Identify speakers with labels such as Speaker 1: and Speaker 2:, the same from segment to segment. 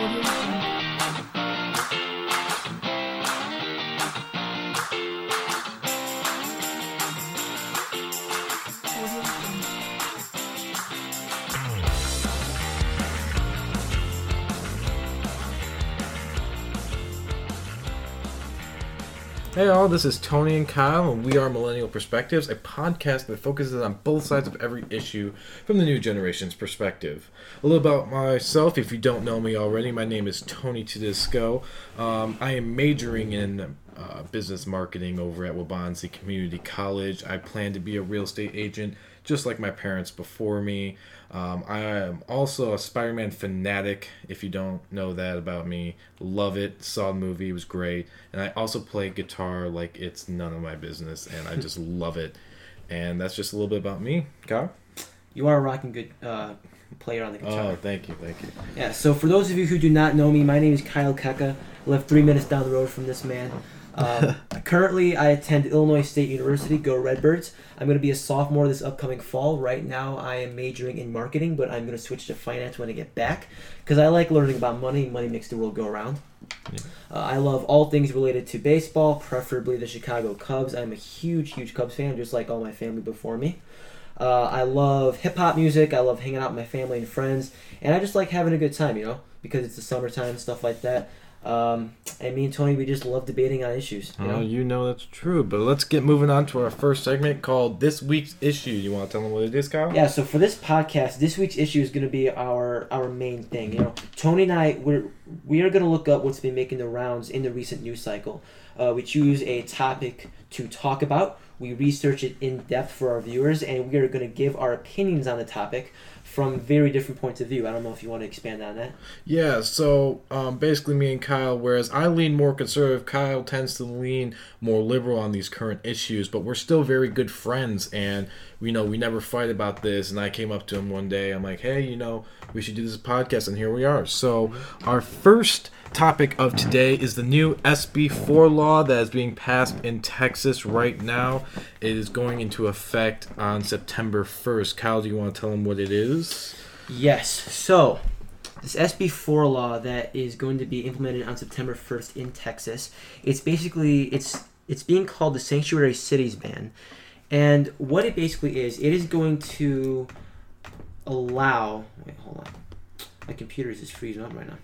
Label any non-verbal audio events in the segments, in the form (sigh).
Speaker 1: Audio
Speaker 2: Hey all, this is Tony and Kyle, and we are Millennial Perspectives, a podcast that focuses on both sides of every issue from the new generation's perspective. A little about myself, if you don't know me already, my name is Tony Tedisco. Um, I am majoring in uh, business marketing over at Waubonsee Community College. I plan to be a real estate agent, just like my parents before me. Um, I am also a Spider Man fanatic, if you don't know that about me. Love it. Saw the movie, it was great. And I also play guitar like it's none of my business, and I just (laughs) love it. And that's just a little bit about me. Kyle?
Speaker 3: You are a rocking good uh, player on the guitar.
Speaker 2: Oh, thank you, thank you.
Speaker 3: Yeah, so for those of you who do not know me, my name is Kyle Keka. I live three minutes down the road from this man. Um, (laughs) currently, I attend Illinois State University, go Redbirds. I'm going to be a sophomore this upcoming fall. Right now, I am majoring in marketing, but I'm going to switch to finance when I get back because I like learning about money. Money makes the world go around.
Speaker 2: Yeah.
Speaker 3: Uh, I love all things related to baseball, preferably the Chicago Cubs. I'm a huge, huge Cubs fan, just like all my family before me. Uh, I love hip hop music. I love hanging out with my family and friends, and I just like having a good time, you know, because it's the summertime, stuff like that. Um, and me and Tony, we just love debating on issues. You know?
Speaker 2: Oh, you know that's true. But let's get moving on to our first segment called This Week's Issue. You want to tell them what it is, Kyle?
Speaker 3: Yeah, so for this podcast, this week's issue is going to be our our main thing. You know, Tony and I we're we are going to look up what's been making the rounds in the recent news cycle. Uh, we choose a topic to talk about. We research it in depth for our viewers, and we are going to give our opinions on the topic from very different points of view. I don't know if you want to expand on that.
Speaker 2: Yeah, so um, basically, me and Kyle, whereas I lean more conservative, Kyle tends to lean more liberal on these current issues, but we're still very good friends, and you know, we never fight about this. And I came up to him one day, I'm like, hey, you know, we should do this podcast, and here we are. So, our first topic of today is the new SB4 law that is being passed in Texas right now. It is going into effect on September 1st. Kyle, do you want to tell them what it is?
Speaker 3: Yes. So, this SB 4 law that is going to be implemented on September 1st in Texas, it's basically it's it's being called the sanctuary cities ban. And what it basically is, it is going to allow wait, hold on. My computer is just freezing up right now.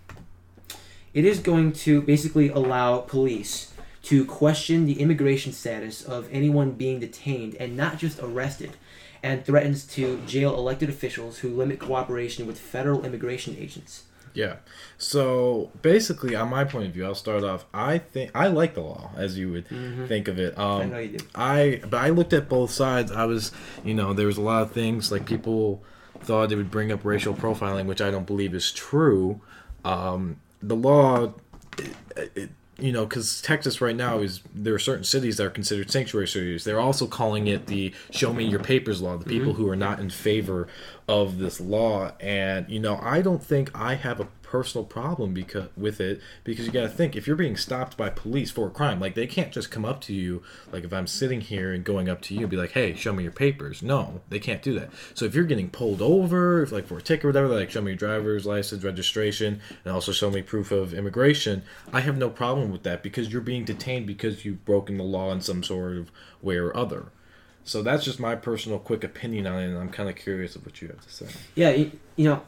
Speaker 3: It is going to basically allow police to question the immigration status of anyone being detained and not just arrested and threatens to jail elected officials who limit cooperation with federal immigration agents.
Speaker 2: Yeah. So basically, on my point of view, I'll start off. I think I like the law, as you would
Speaker 3: Mhm.
Speaker 2: think of it. Um,
Speaker 3: I know you do.
Speaker 2: I but I looked at both sides. I was, you know, there was a lot of things like people thought it would bring up racial profiling, which I don't believe is true. Um, the law, it, it, you know, because Texas right now is there are certain cities that are considered sanctuary cities. They're also calling it the "show me your papers" law. The people mm-hmm. who are not in favor of this law, and you know, I don't think I have a personal problem because with it because you got to think if you're being stopped by police for a crime like they can't just come up to you like if i'm sitting here and going up to you and be like hey show me your papers. No they can't do that. So if you're getting pulled over if like for a ticket or whatever like show me your driver's license registration and also show me proof of immigration i have no problem with that because you're being detained because you've broken the law in some sort of way or other. So that's just my personal quick opinion on it and i'm kind of curious of what you have to say.
Speaker 3: Yeah, you, you know,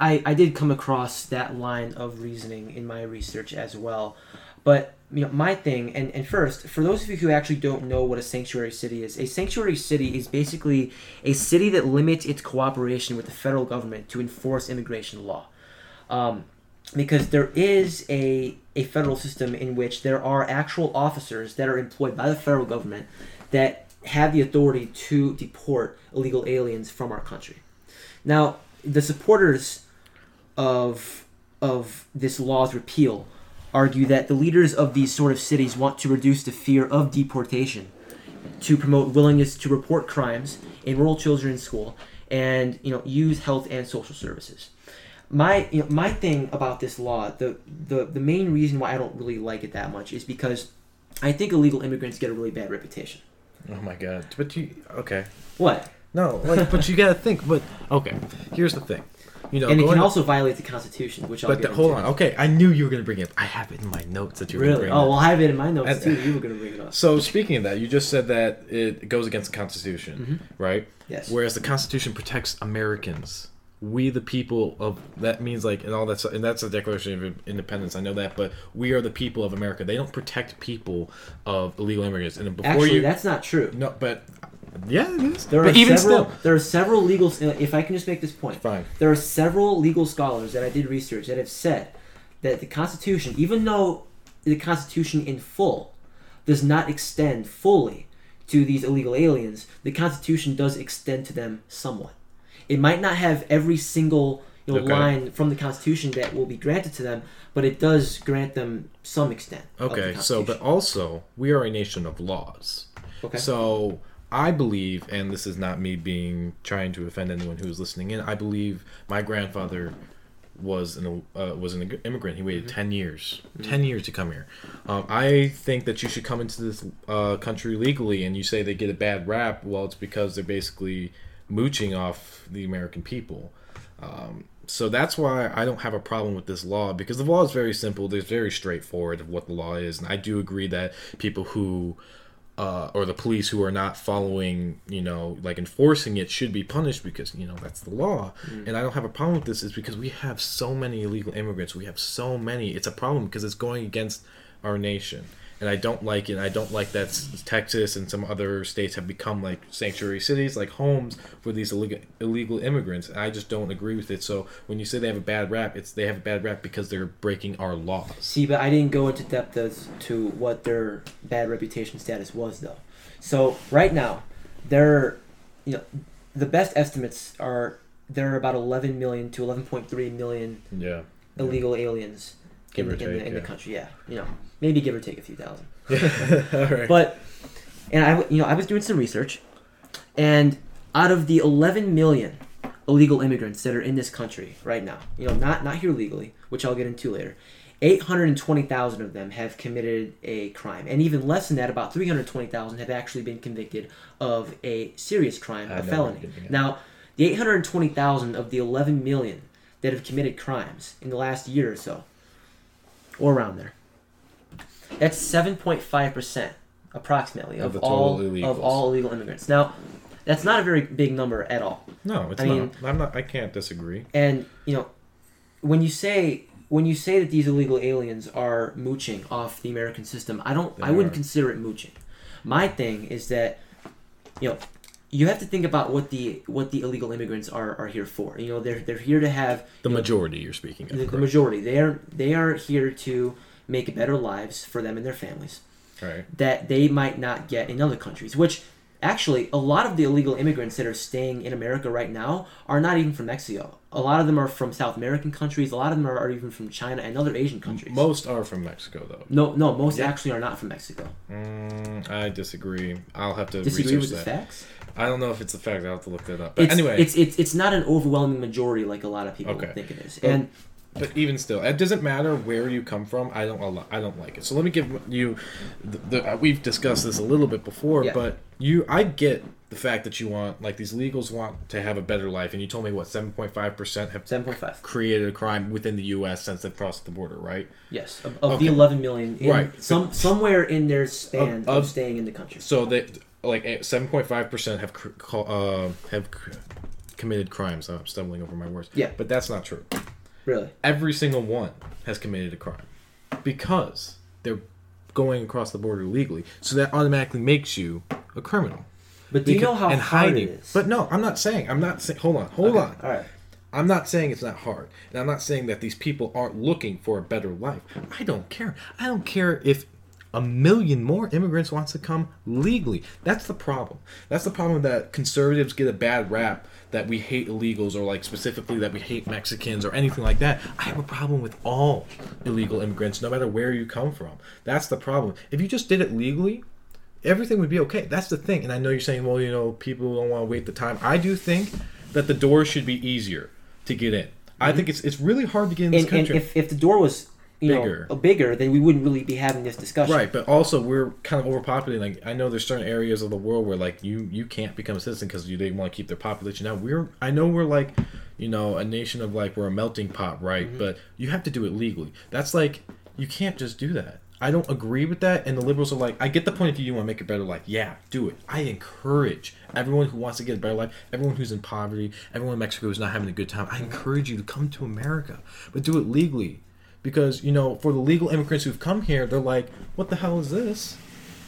Speaker 3: I, I did come across that line of reasoning in my research as well. But you know, my thing, and, and first, for those of you who actually don't know what a sanctuary city is, a sanctuary city is basically a city that limits its cooperation with the federal government to enforce immigration law. Um, because there is a, a federal system in which there are actual officers that are employed by the federal government that have the authority to deport illegal aliens from our country. Now, the supporters of of this law's repeal argue that the leaders of these sort of cities want to reduce the fear of deportation, to promote willingness to report crimes, enroll children in school, and you know use health and social services. My you know, my thing about this law, the, the the main reason why I don't really like it that much is because I think illegal immigrants get a really bad reputation.
Speaker 2: oh my god but you okay
Speaker 3: What?
Speaker 2: No, like, but you gotta think. But (laughs) okay, here's the thing: you know,
Speaker 3: and it
Speaker 2: going
Speaker 3: can also violate the Constitution, which I'll
Speaker 2: but
Speaker 3: get
Speaker 2: the, hold on, okay, I knew you were gonna bring it. up. I have it in my notes that you were
Speaker 3: Really?
Speaker 2: bring
Speaker 3: Oh,
Speaker 2: it.
Speaker 3: well, I have it in my notes
Speaker 2: And-
Speaker 3: too. You were going to bring it up.
Speaker 2: So speaking of that, you just said that it goes against the Constitution, mm-hmm. right?
Speaker 3: Yes.
Speaker 2: Whereas the Constitution protects Americans, we the people of that means like and all that, and that's the Declaration of Independence. I know that, but we are the people of America. They don't protect people of illegal immigrants. And before
Speaker 3: Actually,
Speaker 2: you,
Speaker 3: that's not true.
Speaker 2: no, but yeah, it is.
Speaker 3: There
Speaker 2: but
Speaker 3: are
Speaker 2: even
Speaker 3: several.
Speaker 2: still,
Speaker 3: There are several legal. If I can just make this point,
Speaker 2: fine.
Speaker 3: there are several legal scholars that I did research that have said that the Constitution, even though the Constitution in full does not extend fully to these illegal aliens, the Constitution does extend to them somewhat. It might not have every single you know,
Speaker 2: Okay.
Speaker 3: line from the Constitution that will be granted to them, but it does grant them some extent.
Speaker 2: Okay, so but also we are a nation of laws.
Speaker 3: okay.
Speaker 2: So I believe, and this is not me being trying to offend anyone who is listening in. I believe my grandfather was an uh, was an immigrant. He waited ten years, ten years to come here. Um, I think that you should come into this uh, country legally, and you say they get a bad rap. Well, it's because they're basically mooching off the American people. Um, so that's why I don't have a problem with this law because the law is very simple. It's very straightforward of what the law is, and I do agree that people who uh, or the police who are not following, you know, like enforcing it should be punished because you know that's the law. And I don't have a problem with this is because we have so many illegal immigrants. We have so many. It's a problem because it's going against our nation. And I don't like it. I don't like that Texas and some other states have become like sanctuary cities, like homes for these illegal illegal immigrants. I just don't agree with it. So when you say they have a bad rap, it's they have a bad rap because they're breaking our laws.
Speaker 3: See, but I didn't go into depth as to what their bad reputation status was, though. So right now, they're, you know, the best estimates are there are about 11 million to 11.3 million
Speaker 2: Yeah.
Speaker 3: illegal aliens
Speaker 2: Give
Speaker 3: in,
Speaker 2: or
Speaker 3: the, in, the,
Speaker 2: take,
Speaker 3: in the country. Yeah, you know, maybe give or take a few thousand. (laughs)
Speaker 2: All right.
Speaker 3: But, and I, you know, I was doing some research, and out of the 11 million illegal immigrants that are in this country right now, you know, not not here legally, which I'll get into later, 820,000 of them have committed a crime, and even less than that, about 320,000 have actually been convicted of a serious crime,
Speaker 2: I
Speaker 3: a felony.
Speaker 2: what you're getting at.
Speaker 3: Now, the 820,000 of the 11 million that have committed crimes in the last year or so, or around there, that's 7.5 percent, approximately,
Speaker 2: Of
Speaker 3: of, all
Speaker 2: illegals.
Speaker 3: of all illegal immigrants. Now, that's not a very big number at all.
Speaker 2: No, it's
Speaker 3: I
Speaker 2: not.
Speaker 3: mean-
Speaker 2: I'm not. I can't disagree.
Speaker 3: And you know, when you say when you say that these illegal aliens are mooching off the American system, I don't.
Speaker 2: They
Speaker 3: I wouldn't
Speaker 2: are.
Speaker 3: consider it mooching. My thing is that, you know, you have to think about what the what the illegal immigrants are, are here for. You know, they're they're here to have
Speaker 2: The
Speaker 3: you know,
Speaker 2: majority you're speaking of.
Speaker 3: the, the majority. They are they are here to make better lives for them and their families
Speaker 2: Right.
Speaker 3: that they might not get in other countries. Which actually, a lot of the illegal immigrants that are staying in America right now are not even from Mexico. A lot of them are from South American countries. A lot of them are, are even from China and other Asian countries.
Speaker 2: Most are from Mexico, though.
Speaker 3: no, no, most
Speaker 2: Yeah.
Speaker 3: actually are not from Mexico.
Speaker 2: Mm, I disagree. I'll have to
Speaker 3: Disagree with the
Speaker 2: that.
Speaker 3: facts?
Speaker 2: I don't know if it's a fact. I'll have to look that up. But
Speaker 3: It's,
Speaker 2: anyway,
Speaker 3: it's it's it's not an overwhelming majority like a lot of people
Speaker 2: Okay.
Speaker 3: think it is.
Speaker 2: Well,
Speaker 3: and
Speaker 2: but even still, it doesn't matter where you come from. I don't. I don't like it. So let me give you. The, the, uh, we've discussed this a little bit before,
Speaker 3: Yeah.
Speaker 2: but you. I get the fact that you want, like these legals want to have a better life, and you told me what seven point five percent have
Speaker 3: seven point five.
Speaker 2: created a crime within the U.S. since they've crossed the border, right?
Speaker 3: Yes, of, of
Speaker 2: Okay.
Speaker 3: the eleven million, in
Speaker 2: Right.
Speaker 3: Some somewhere in their span
Speaker 2: Of-
Speaker 3: of,
Speaker 2: of-
Speaker 3: staying in the country.
Speaker 2: So they like seven point five percent have uh, have committed crimes. I'm stumbling over my words.
Speaker 3: Yeah.
Speaker 2: but that's not true.
Speaker 3: Really,
Speaker 2: Every single one has committed a crime because they're going across the border legally. So that automatically makes you a criminal.
Speaker 3: but do you know how
Speaker 2: and
Speaker 3: hard
Speaker 2: hiding.
Speaker 3: it is?
Speaker 2: But no, I'm not saying. I'm not saying. Hold on. Hold
Speaker 3: Okay,
Speaker 2: on.
Speaker 3: All right.
Speaker 2: I'm not saying it's not hard. And I'm not saying that these people aren't looking for a better life. I don't care. I don't care if a million more immigrants wants to come legally. That's the problem. That's the problem that conservatives get a bad rap that we hate illegals or like specifically that we hate Mexicans or anything like that. I have a problem with all illegal immigrants no matter where you come from. That's the problem. If you just did it legally, everything would be okay. That's the thing. And I know you're saying, well, you know, people don't want to wait the time. I do think that the door should be easier to get in. I mm-hmm. think it's it's really hard to get in this
Speaker 3: And, and
Speaker 2: country.
Speaker 3: if, if the door was you
Speaker 2: Bigger.
Speaker 3: know bigger, then we wouldn't really be having this discussion.
Speaker 2: right, but also we're kind of overpopulated. Like I know there's certain areas of the world where like you you can't become a citizen because they want to keep their population down. We're I know we're like you know, a nation of like we're a melting pot, right?
Speaker 3: Mm-hmm.
Speaker 2: But you have to do it legally. That's like you can't just do that. I don't agree with that, and the liberals are like, I get the point of view. You want to make a better life, yeah, do it. I encourage everyone who wants to get a better life, everyone who's in poverty, everyone in Mexico who's not having a good time. I encourage you to come to America, but do it legally, because you know, for the legal immigrants who've come here, they're like, what the hell is this?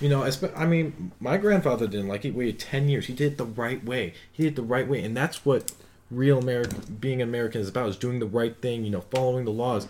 Speaker 2: You know, I mean, my grandfather didn't like it. Waited ten years. He did it the right way. He did it the right way, and that's what real American being American is about: is doing the right thing. You know, following the laws.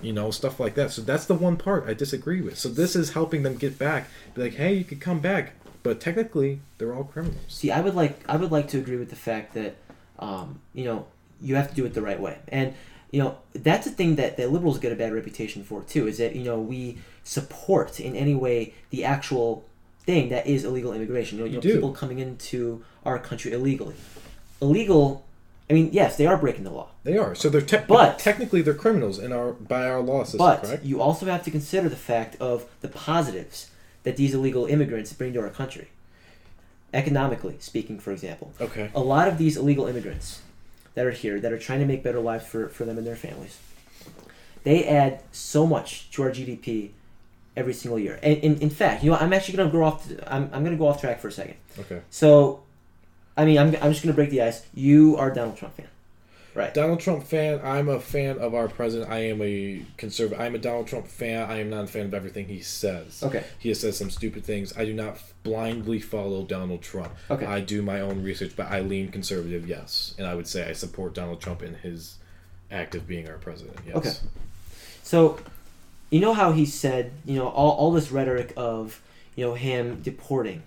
Speaker 2: You know, stuff like that. So that's the one part I disagree with. So this is helping them get back. Be like, hey, you could come back, but technically they're all criminals.
Speaker 3: See, I would like I would like to agree with the fact that um, you know you have to do it the right way, and you know that's a thing that, that liberals get a bad reputation for too. Is that you know we support in any way the actual thing that is illegal immigration. You know, you know people coming into our country illegally. Illegal. I mean, yes, they are breaking the law,
Speaker 2: They are. So they're te-
Speaker 3: But-
Speaker 2: technically they're criminals in our by our law system,
Speaker 3: but
Speaker 2: correct?
Speaker 3: you also have to consider the fact of the positives that these illegal immigrants bring to our country. Economically speaking, for example,
Speaker 2: Okay.
Speaker 3: a lot of these illegal immigrants that are here that are trying to make better lives for, for them and their families. They add so much to our gdp every single year. And in, in fact you know i'm actually going to go off I'm, I'm going to go off track for a second.
Speaker 2: Okay.
Speaker 3: so i mean i'm, I'm just going to break the ice. You are a donald trump fan right
Speaker 2: Donald Trump fan. I'm a fan of our president. I am a conservative. I'm a Donald Trump fan. I am not a fan of everything he says.
Speaker 3: okay
Speaker 2: He has said some stupid things. I do not blindly follow Donald Trump.
Speaker 3: Okay.
Speaker 2: I do my own research, but I lean conservative, yes. And I would say I support Donald Trump in his act of being our president, yes.
Speaker 3: Okay. so you know how he said you know all, all this rhetoric of you know him deporting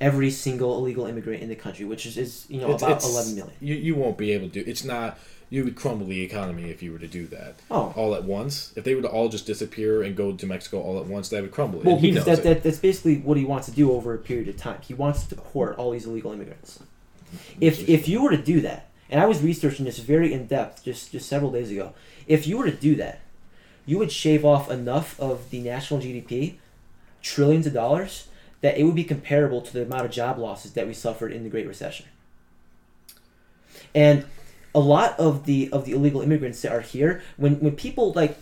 Speaker 3: every single illegal immigrant in the country which is, is you know
Speaker 2: It's-
Speaker 3: about
Speaker 2: it's-
Speaker 3: 11 million
Speaker 2: You, you won't be able to do It's not. You would crumble the economy if you were to do that
Speaker 3: oh
Speaker 2: all at once. If they were to all just disappear and go to Mexico all at once, that would crumble.
Speaker 3: Well, because
Speaker 2: knows
Speaker 3: that,
Speaker 2: it.
Speaker 3: that, that's basically what he wants to do over a period of time. He wants to deport all these illegal immigrants. If if you were to do that, and I was researching this very in depth just just several days ago, if you were to do that, you would shave off enough of the national GDP, trillions of dollars, that it would be comparable to the amount of job losses that we suffered in the Great Recession. And a lot of the of the illegal immigrants that are here, when when people like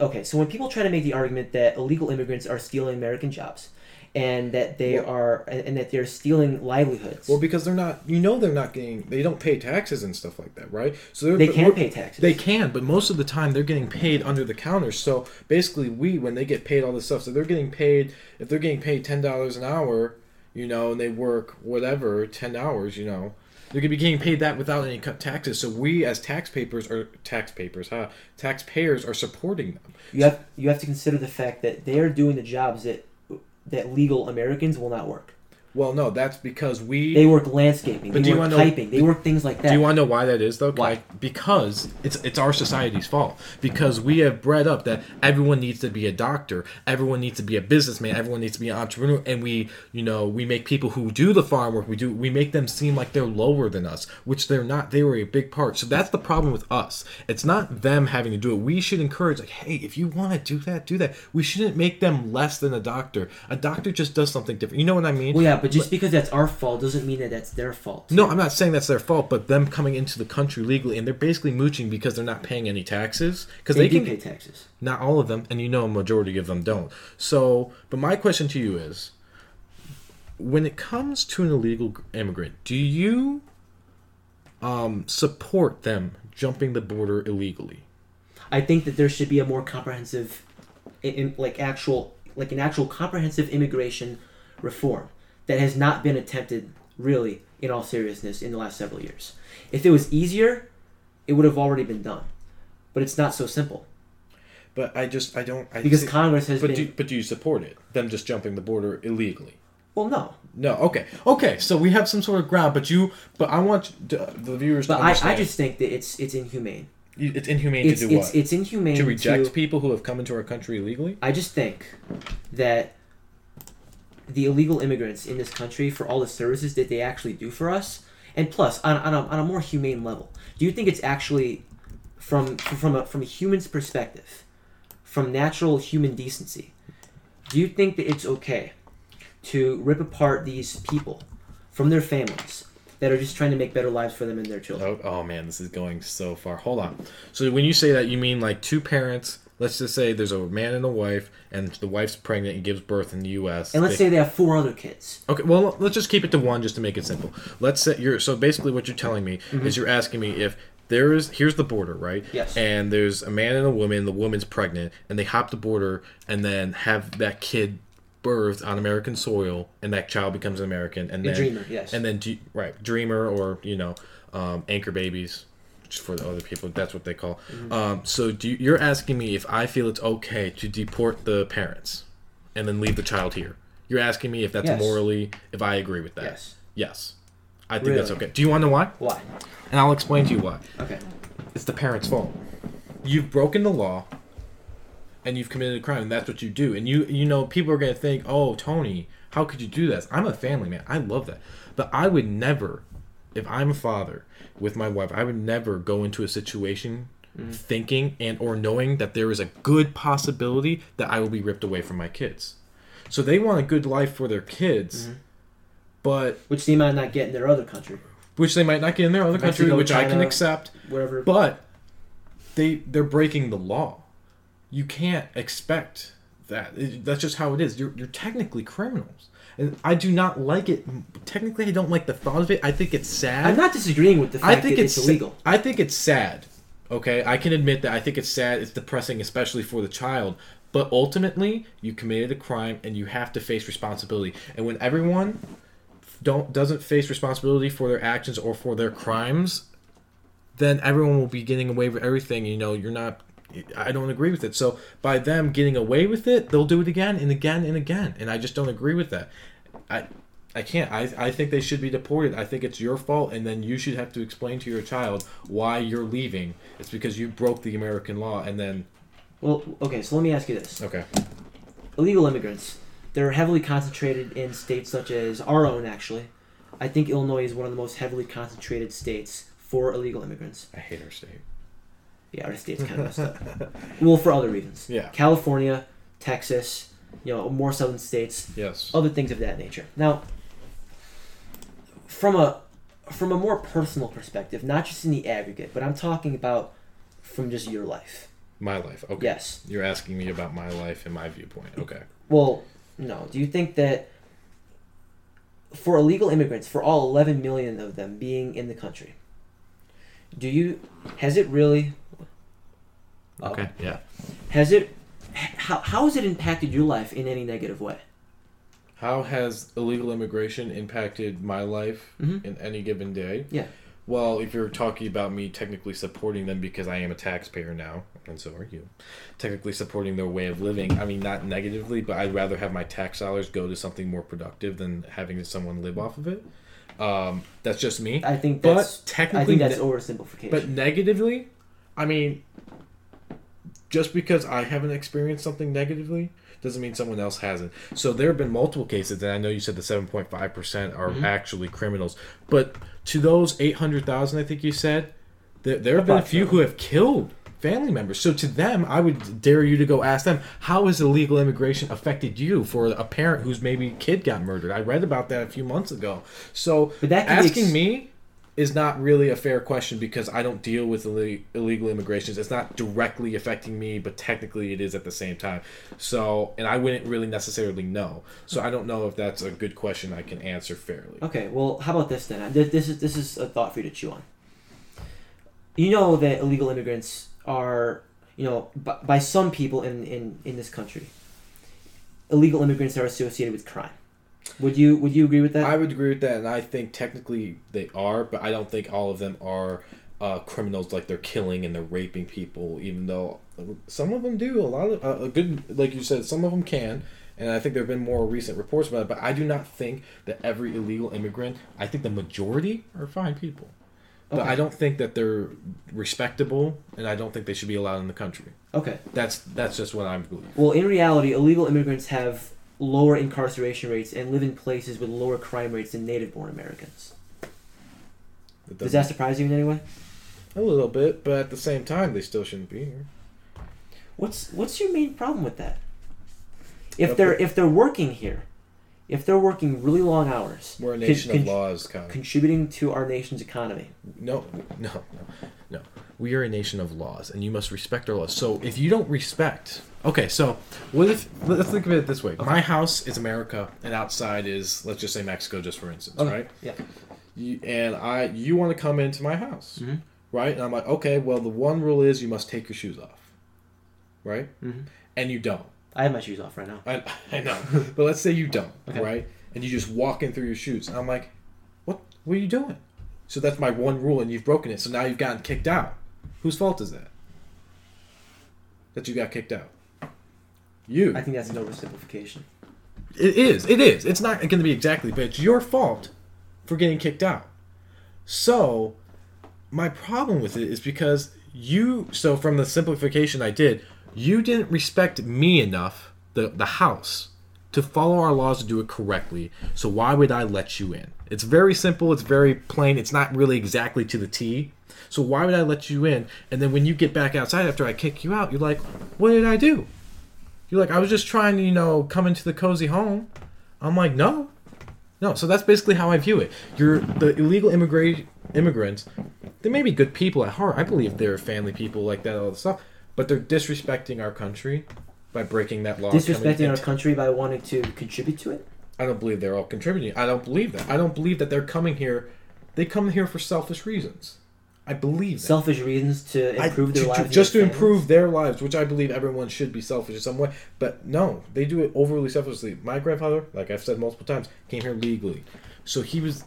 Speaker 3: okay, so when people try to make the argument that illegal immigrants are stealing American jobs, and that they
Speaker 2: Well-
Speaker 3: are and, that they're stealing livelihoods,
Speaker 2: Well, because they're not, you know, they're not getting, they don't pay taxes and stuff like that, right? So they're,
Speaker 3: they can pay taxes.
Speaker 2: They can, but most of the time they're getting paid under the counter. So basically, we when they get paid all this stuff, so they're getting paid. If they're getting paid ten dollars an hour, you know, and they work whatever ten hours, you know, they're gonna be getting paid that without any cut taxes. So we as taxpayers or taxpayers, huh? Taxpayers are supporting them.
Speaker 3: You have you have to consider the fact that they are doing the jobs that that legal Americans will not work.
Speaker 2: Well, no, that's because we.
Speaker 3: They work landscaping,
Speaker 2: But do
Speaker 3: they
Speaker 2: you
Speaker 3: work
Speaker 2: know-
Speaker 3: piping, they work things like that.
Speaker 2: Do you want to know why that is though?
Speaker 3: Why?
Speaker 2: I- because it's it's our society's fault. Because we have bred up that everyone needs to be a doctor, everyone needs to be a businessman, everyone needs to be an entrepreneur, and we, you know, we make people who do the farm work, we do, we make them seem like they're lower than us, which they're not. They were a big part. So that's the problem with us. It's not them having to do it. We should encourage, like, hey, if you want to do that, do that. We shouldn't make them less than a doctor. A doctor just does something different. You know what I mean?
Speaker 3: well, yeah, but just because that's our fault doesn't mean that that's their fault.
Speaker 2: No, I'm not saying that's their fault, but them coming into the country legally and they're basically mooching because they're not paying any taxes because
Speaker 3: they,
Speaker 2: they,
Speaker 3: do
Speaker 2: can
Speaker 3: pay taxes.
Speaker 2: not all of them, and you know a majority of them don't. So, but my question to you is, when it comes to an illegal immigrant, do you um, support them jumping the border illegally?
Speaker 3: I think that there should be a more comprehensive, in- like actual, like an actual comprehensive immigration reform that has not been attempted really, in all seriousness, in the last several years. If it was easier, it would have already been done, but it's not so simple
Speaker 2: But I just I don't I
Speaker 3: because Congress has
Speaker 2: but
Speaker 3: been.
Speaker 2: do, but do you support it? Them just jumping the border illegally?
Speaker 3: well, no,
Speaker 2: No, okay, okay. So we have some sort of ground, but you, but I want the the viewers
Speaker 3: but
Speaker 2: to
Speaker 3: I,
Speaker 2: understand.
Speaker 3: I just think that it's it's inhumane.
Speaker 2: You- It's inhumane
Speaker 3: It's
Speaker 2: to do
Speaker 3: it's
Speaker 2: what?
Speaker 3: it's inhumane
Speaker 2: to reject
Speaker 3: to-
Speaker 2: people who have come into our country illegally?
Speaker 3: I just think that the illegal immigrants in this country, for all the services that they actually do for us, and plus on, on, a, on a more humane level, do you think it's actually from from a from a human's perspective, from natural human decency, do you think that it's okay to rip apart these people from their families, that are just trying to make better lives for them and their children.
Speaker 2: Oh, oh man, this is going so far. Hold on. So when you say that, you mean like two parents? Let's just say there's a man and a wife, and the wife's pregnant and gives birth in the U.S.
Speaker 3: And let's
Speaker 2: They-
Speaker 3: say they have four other kids.
Speaker 2: Okay, well, let's just keep it to one just to make it simple. Let's say you're so basically what you're telling me is you're asking me if there is here's the border, right?
Speaker 3: Yes.
Speaker 2: And there's a man and a woman, the woman's pregnant, and they hop the border and then have that kid birthed on American soil, and that child becomes an American, and
Speaker 3: A
Speaker 2: then
Speaker 3: dreamer, yes.
Speaker 2: and then right dreamer or you know um, anchor babies. Just for the other people, that's what they call.
Speaker 3: Mm-hmm.
Speaker 2: Um, so do you, you're asking me if I feel it's okay to deport the parents, and then leave the child here? You're asking me if that's
Speaker 3: Yes.
Speaker 2: morally, if I agree with that.
Speaker 3: Yes.
Speaker 2: Yes. I think that's okay. Do you want to know why?
Speaker 3: Why?
Speaker 2: And I'll explain to you why.
Speaker 3: Okay.
Speaker 2: It's the parents' fault. You've broken the law and you've committed a crime and that's what you do. And you you know people are going to think, "Oh, Tony, how could you do this?" I'm a family man. I love that. But I would never if I'm a father with my wife, I would never go into a situation mm. thinking and or knowing that there is a good possibility that I will be ripped away from my kids. So they want a good life for their kids. Mm-hmm. But
Speaker 3: Which they might not get in their other country,
Speaker 2: which they might not get in their other country,
Speaker 3: Mexico,
Speaker 2: which I can accept.
Speaker 3: wherever.
Speaker 2: But they they're breaking the law. You can't expect that. That's just how it is. You're you're technically criminals, I do not like it. Technically, I don't like the thought of it. I think it's sad.
Speaker 3: I'm not disagreeing with the
Speaker 2: I
Speaker 3: fact
Speaker 2: think
Speaker 3: that
Speaker 2: it's
Speaker 3: it's, illegal.
Speaker 2: I think it's sad. Okay, I can admit that. I think it's sad. It's depressing, especially for the child. But ultimately, you committed a crime, and you have to face responsibility. And when everyone don't doesn't face responsibility for their actions or for their crimes, then everyone will be getting away with everything. You know, you're not. I don't agree with it. So by them getting away with it, they'll do it again and again and again. And I just don't agree with that. I. I can't. I, I think they should be deported. I think it's your fault, and then you should have to explain to your child why you're leaving. It's because you broke the American law, and then
Speaker 3: Well, okay, so let me ask you this:
Speaker 2: okay,
Speaker 3: illegal immigrants, they're heavily concentrated in states such as our own. Actually, I think Illinois is one of the most heavily concentrated states for illegal immigrants.
Speaker 2: I hate our state.
Speaker 3: Yeah, our state's kind of messed up. (laughs) Well, for other reasons.
Speaker 2: Yeah.
Speaker 3: California, Texas, you know, more southern states,
Speaker 2: Yes.
Speaker 3: other things of that nature. Now, from a from a more personal perspective, not just in the aggregate, but I'm talking about from just your life.
Speaker 2: My life. Okay.
Speaker 3: Yes.
Speaker 2: You're asking me about my life and my viewpoint. Okay.
Speaker 3: Well, no. Do you think that for illegal immigrants, for all 11 million of them being in the country, do you has it really Oh.
Speaker 2: Okay. Yeah.
Speaker 3: has it how, how has it impacted your life in any negative way?
Speaker 2: How has illegal immigration impacted my life
Speaker 3: Mhm.
Speaker 2: in any given day?
Speaker 3: Yeah.
Speaker 2: Well, if you're talking about me technically supporting them because I am a taxpayer now, and so are you, technically supporting their way of living, I mean, not negatively, but I'd rather have my tax dollars go to something more productive than having someone live off of it. Um, that's just me.
Speaker 3: I think
Speaker 2: But
Speaker 3: that's
Speaker 2: technically,
Speaker 3: I think that's oversimplification.
Speaker 2: But negatively, I mean, just because I haven't experienced something negatively doesn't mean someone else hasn't. So there have been multiple cases, and I know you said the 7.5% are
Speaker 3: Mm-hmm.
Speaker 2: actually criminals. But to those 800,000, I think you said, there, there have been a few who have killed family members. So to them, I would dare you to go ask them, how has illegal immigration affected you for a parent whose maybe kid got murdered? I read about that a few months ago. So
Speaker 3: But that
Speaker 2: asking
Speaker 3: ex-
Speaker 2: me is not really a fair question because I don't deal with ille- illegal immigrations. It's not directly affecting me, but technically it is at the same time. So, and I wouldn't really necessarily know. So I don't know if that's a good question I can answer fairly.
Speaker 3: Okay, well, how about this then? This is this is a thought for you to chew on. You know that illegal immigrants are, you know, by, by some people in, in, in this country, illegal immigrants are associated with crime. Would you would you agree with that?
Speaker 2: I would agree with that, and I think technically they are, but I don't think all of them are uh, criminals. Like they're killing and they're raping people, even though some of them do. A lot of uh, a good, like you said, some of them can, and I think there have been more recent reports about it. But I do not think that every illegal immigrant. I think the majority are fine people, but
Speaker 3: Okay.
Speaker 2: I don't think that they're respectable, and I don't think they should be allowed in the country.
Speaker 3: okay.
Speaker 2: That's that's just what I believe.
Speaker 3: Well, in reality, illegal immigrants have lower incarceration rates and live in places with lower crime rates than native-born Americans. Does that surprise you in any way?
Speaker 2: a little bit, but at the same time, they still shouldn't be here.
Speaker 3: What's what's your main problem with that? If they're if they're working here, if they're working really long hours,
Speaker 2: We're a nation
Speaker 3: con-
Speaker 2: of laws, Kyle.
Speaker 3: contributing to our nation's economy.
Speaker 2: No, no, no, no. We are a nation of laws, and you must respect our laws. So if you don't respect, okay, so what if let's think of it this way: my house is America, and outside is let's just say Mexico, just for instance,
Speaker 3: Okay.
Speaker 2: right?
Speaker 3: Yeah.
Speaker 2: You, and I, you want to come into my house,
Speaker 3: Mhm.
Speaker 2: right? And I'm like, okay, well, the one rule is you must take your shoes off, right?
Speaker 3: Mhm.
Speaker 2: And you don't.
Speaker 3: I have my shoes off right now.
Speaker 2: I, (laughs) I know, but let's say you don't,
Speaker 3: Okay.
Speaker 2: right? And you just walk in through your shoes. I'm like, what? What are you doing? So that's my one rule, and you've broken it. So now you've gotten kicked out. Whose fault is that? That you got kicked out. You.
Speaker 3: I think that's an oversimplification.
Speaker 2: It is. It is. It's not going to be exactly, but it's your fault for getting kicked out. So, my problem with it is because you. So, from the simplification I did, you didn't respect me enough, the the house, to follow our laws to do it correctly. So, why would I let you in? It's very simple. It's very plain. It's not really exactly to the T. So, why would I let you in? And then when you get back outside after I kick you out, you're like, "What did I do?" You're like, I was just trying to, you know, come into the cozy home. I'm like, no. No, so that's basically how I view it. You're the illegal immigrant immigrants, they may be good people at heart. I believe they're family people like that, all the stuff. But they're disrespecting our country by breaking that law.
Speaker 3: Disrespecting our country by wanting to contribute to it.
Speaker 2: I don't believe they're all contributing. I don't believe that. I don't believe that they're coming here. They come here for selfish reasons. I believe that.
Speaker 3: Selfish reasons to
Speaker 2: I-
Speaker 3: improve their
Speaker 2: to-
Speaker 3: lives.
Speaker 2: just to
Speaker 3: families.
Speaker 2: improve their lives, which I believe everyone should be selfish in some way. But no, they do it overly selfishly. My grandfather, like I've said multiple times, came here legally, so he was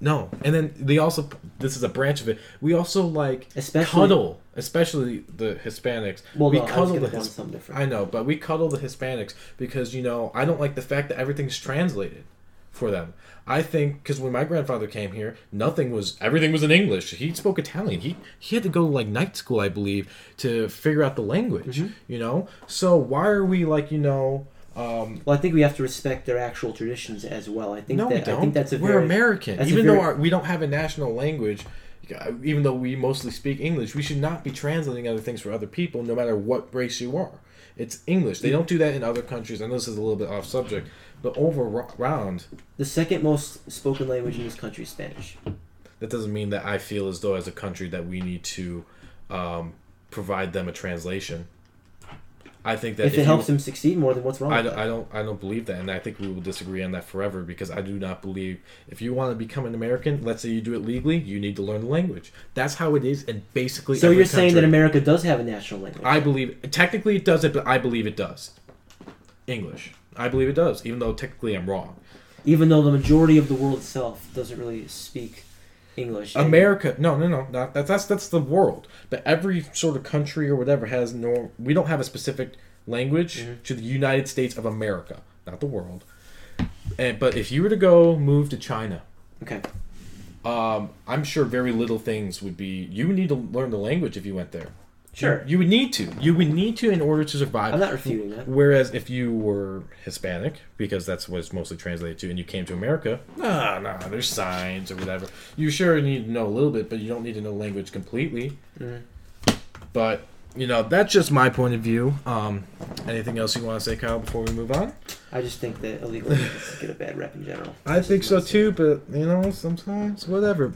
Speaker 2: no. And then they also this is a branch of it. We also like
Speaker 3: Especially-
Speaker 2: cuddle, especially the Hispanics.
Speaker 3: Well,
Speaker 2: we
Speaker 3: no, I
Speaker 2: cuddle
Speaker 3: gonna
Speaker 2: the
Speaker 3: go on
Speaker 2: His-
Speaker 3: different.
Speaker 2: I know, but we cuddle the Hispanics because you know I don't like the fact that everything's translated for them. I think because when my grandfather came here, nothing was everything was in English. He spoke Italian. He he had to go to like night school, I believe, to figure out the language.
Speaker 3: Mm-hmm.
Speaker 2: You know, so why are we like you know? Um,
Speaker 3: Well, I think we have to respect their actual traditions as well. I think
Speaker 2: no,
Speaker 3: that
Speaker 2: we don't.
Speaker 3: I think that's a
Speaker 2: We're
Speaker 3: very,
Speaker 2: American, even
Speaker 3: very-
Speaker 2: though our, we don't have a national language. Even though we mostly speak English, we should not be translating other things for other people, no matter what race you are. It's English. They don't do that in other countries. I know this is a little bit off subject, but over round,
Speaker 3: the second most spoken language in this country is Spanish.
Speaker 2: that doesn't mean that I feel as though as a country that we need to um, provide them a translation. I think that
Speaker 3: If, it
Speaker 2: you-
Speaker 3: helps them succeed more, then what's wrong?
Speaker 2: I don't? I don't I don't believe that, and I think we will disagree on that forever because I do not believe if you want to become an American, let's say you do it legally, you need to learn the language. That's how it is and basically.
Speaker 3: So you're saying that. America does have a national language?
Speaker 2: I believe technically it does it, but I believe it does. English, I believe it does, even though technically I'm wrong.
Speaker 3: even though the majority of the world itself doesn't really speak English.
Speaker 2: America, no, no, no, not that. That's that's the world. But every sort of country or whatever has no. We don't have a specific language
Speaker 3: Mhm.
Speaker 2: to the United States of America, not the world. And but if you were to go move to China,
Speaker 3: Okay.
Speaker 2: um, I'm sure very little things would be. You would need to learn the language if you went there.
Speaker 3: Sure.
Speaker 2: You would need to. You would need to in order to survive.
Speaker 3: I'm not refuting that.
Speaker 2: Whereas if you were Hispanic, because that's what it's mostly translated to, and you came to America, nah, nah, there's signs or whatever. You sure need to know a little bit, but you don't need to know language completely.
Speaker 3: Mhm.
Speaker 2: But you know, that's just my point of view. Um, anything else you want to say, Kyle, before we move on?
Speaker 3: I just think that illegal immigrants get a bad rep in general.
Speaker 2: I think so too, but you know, sometimes whatever.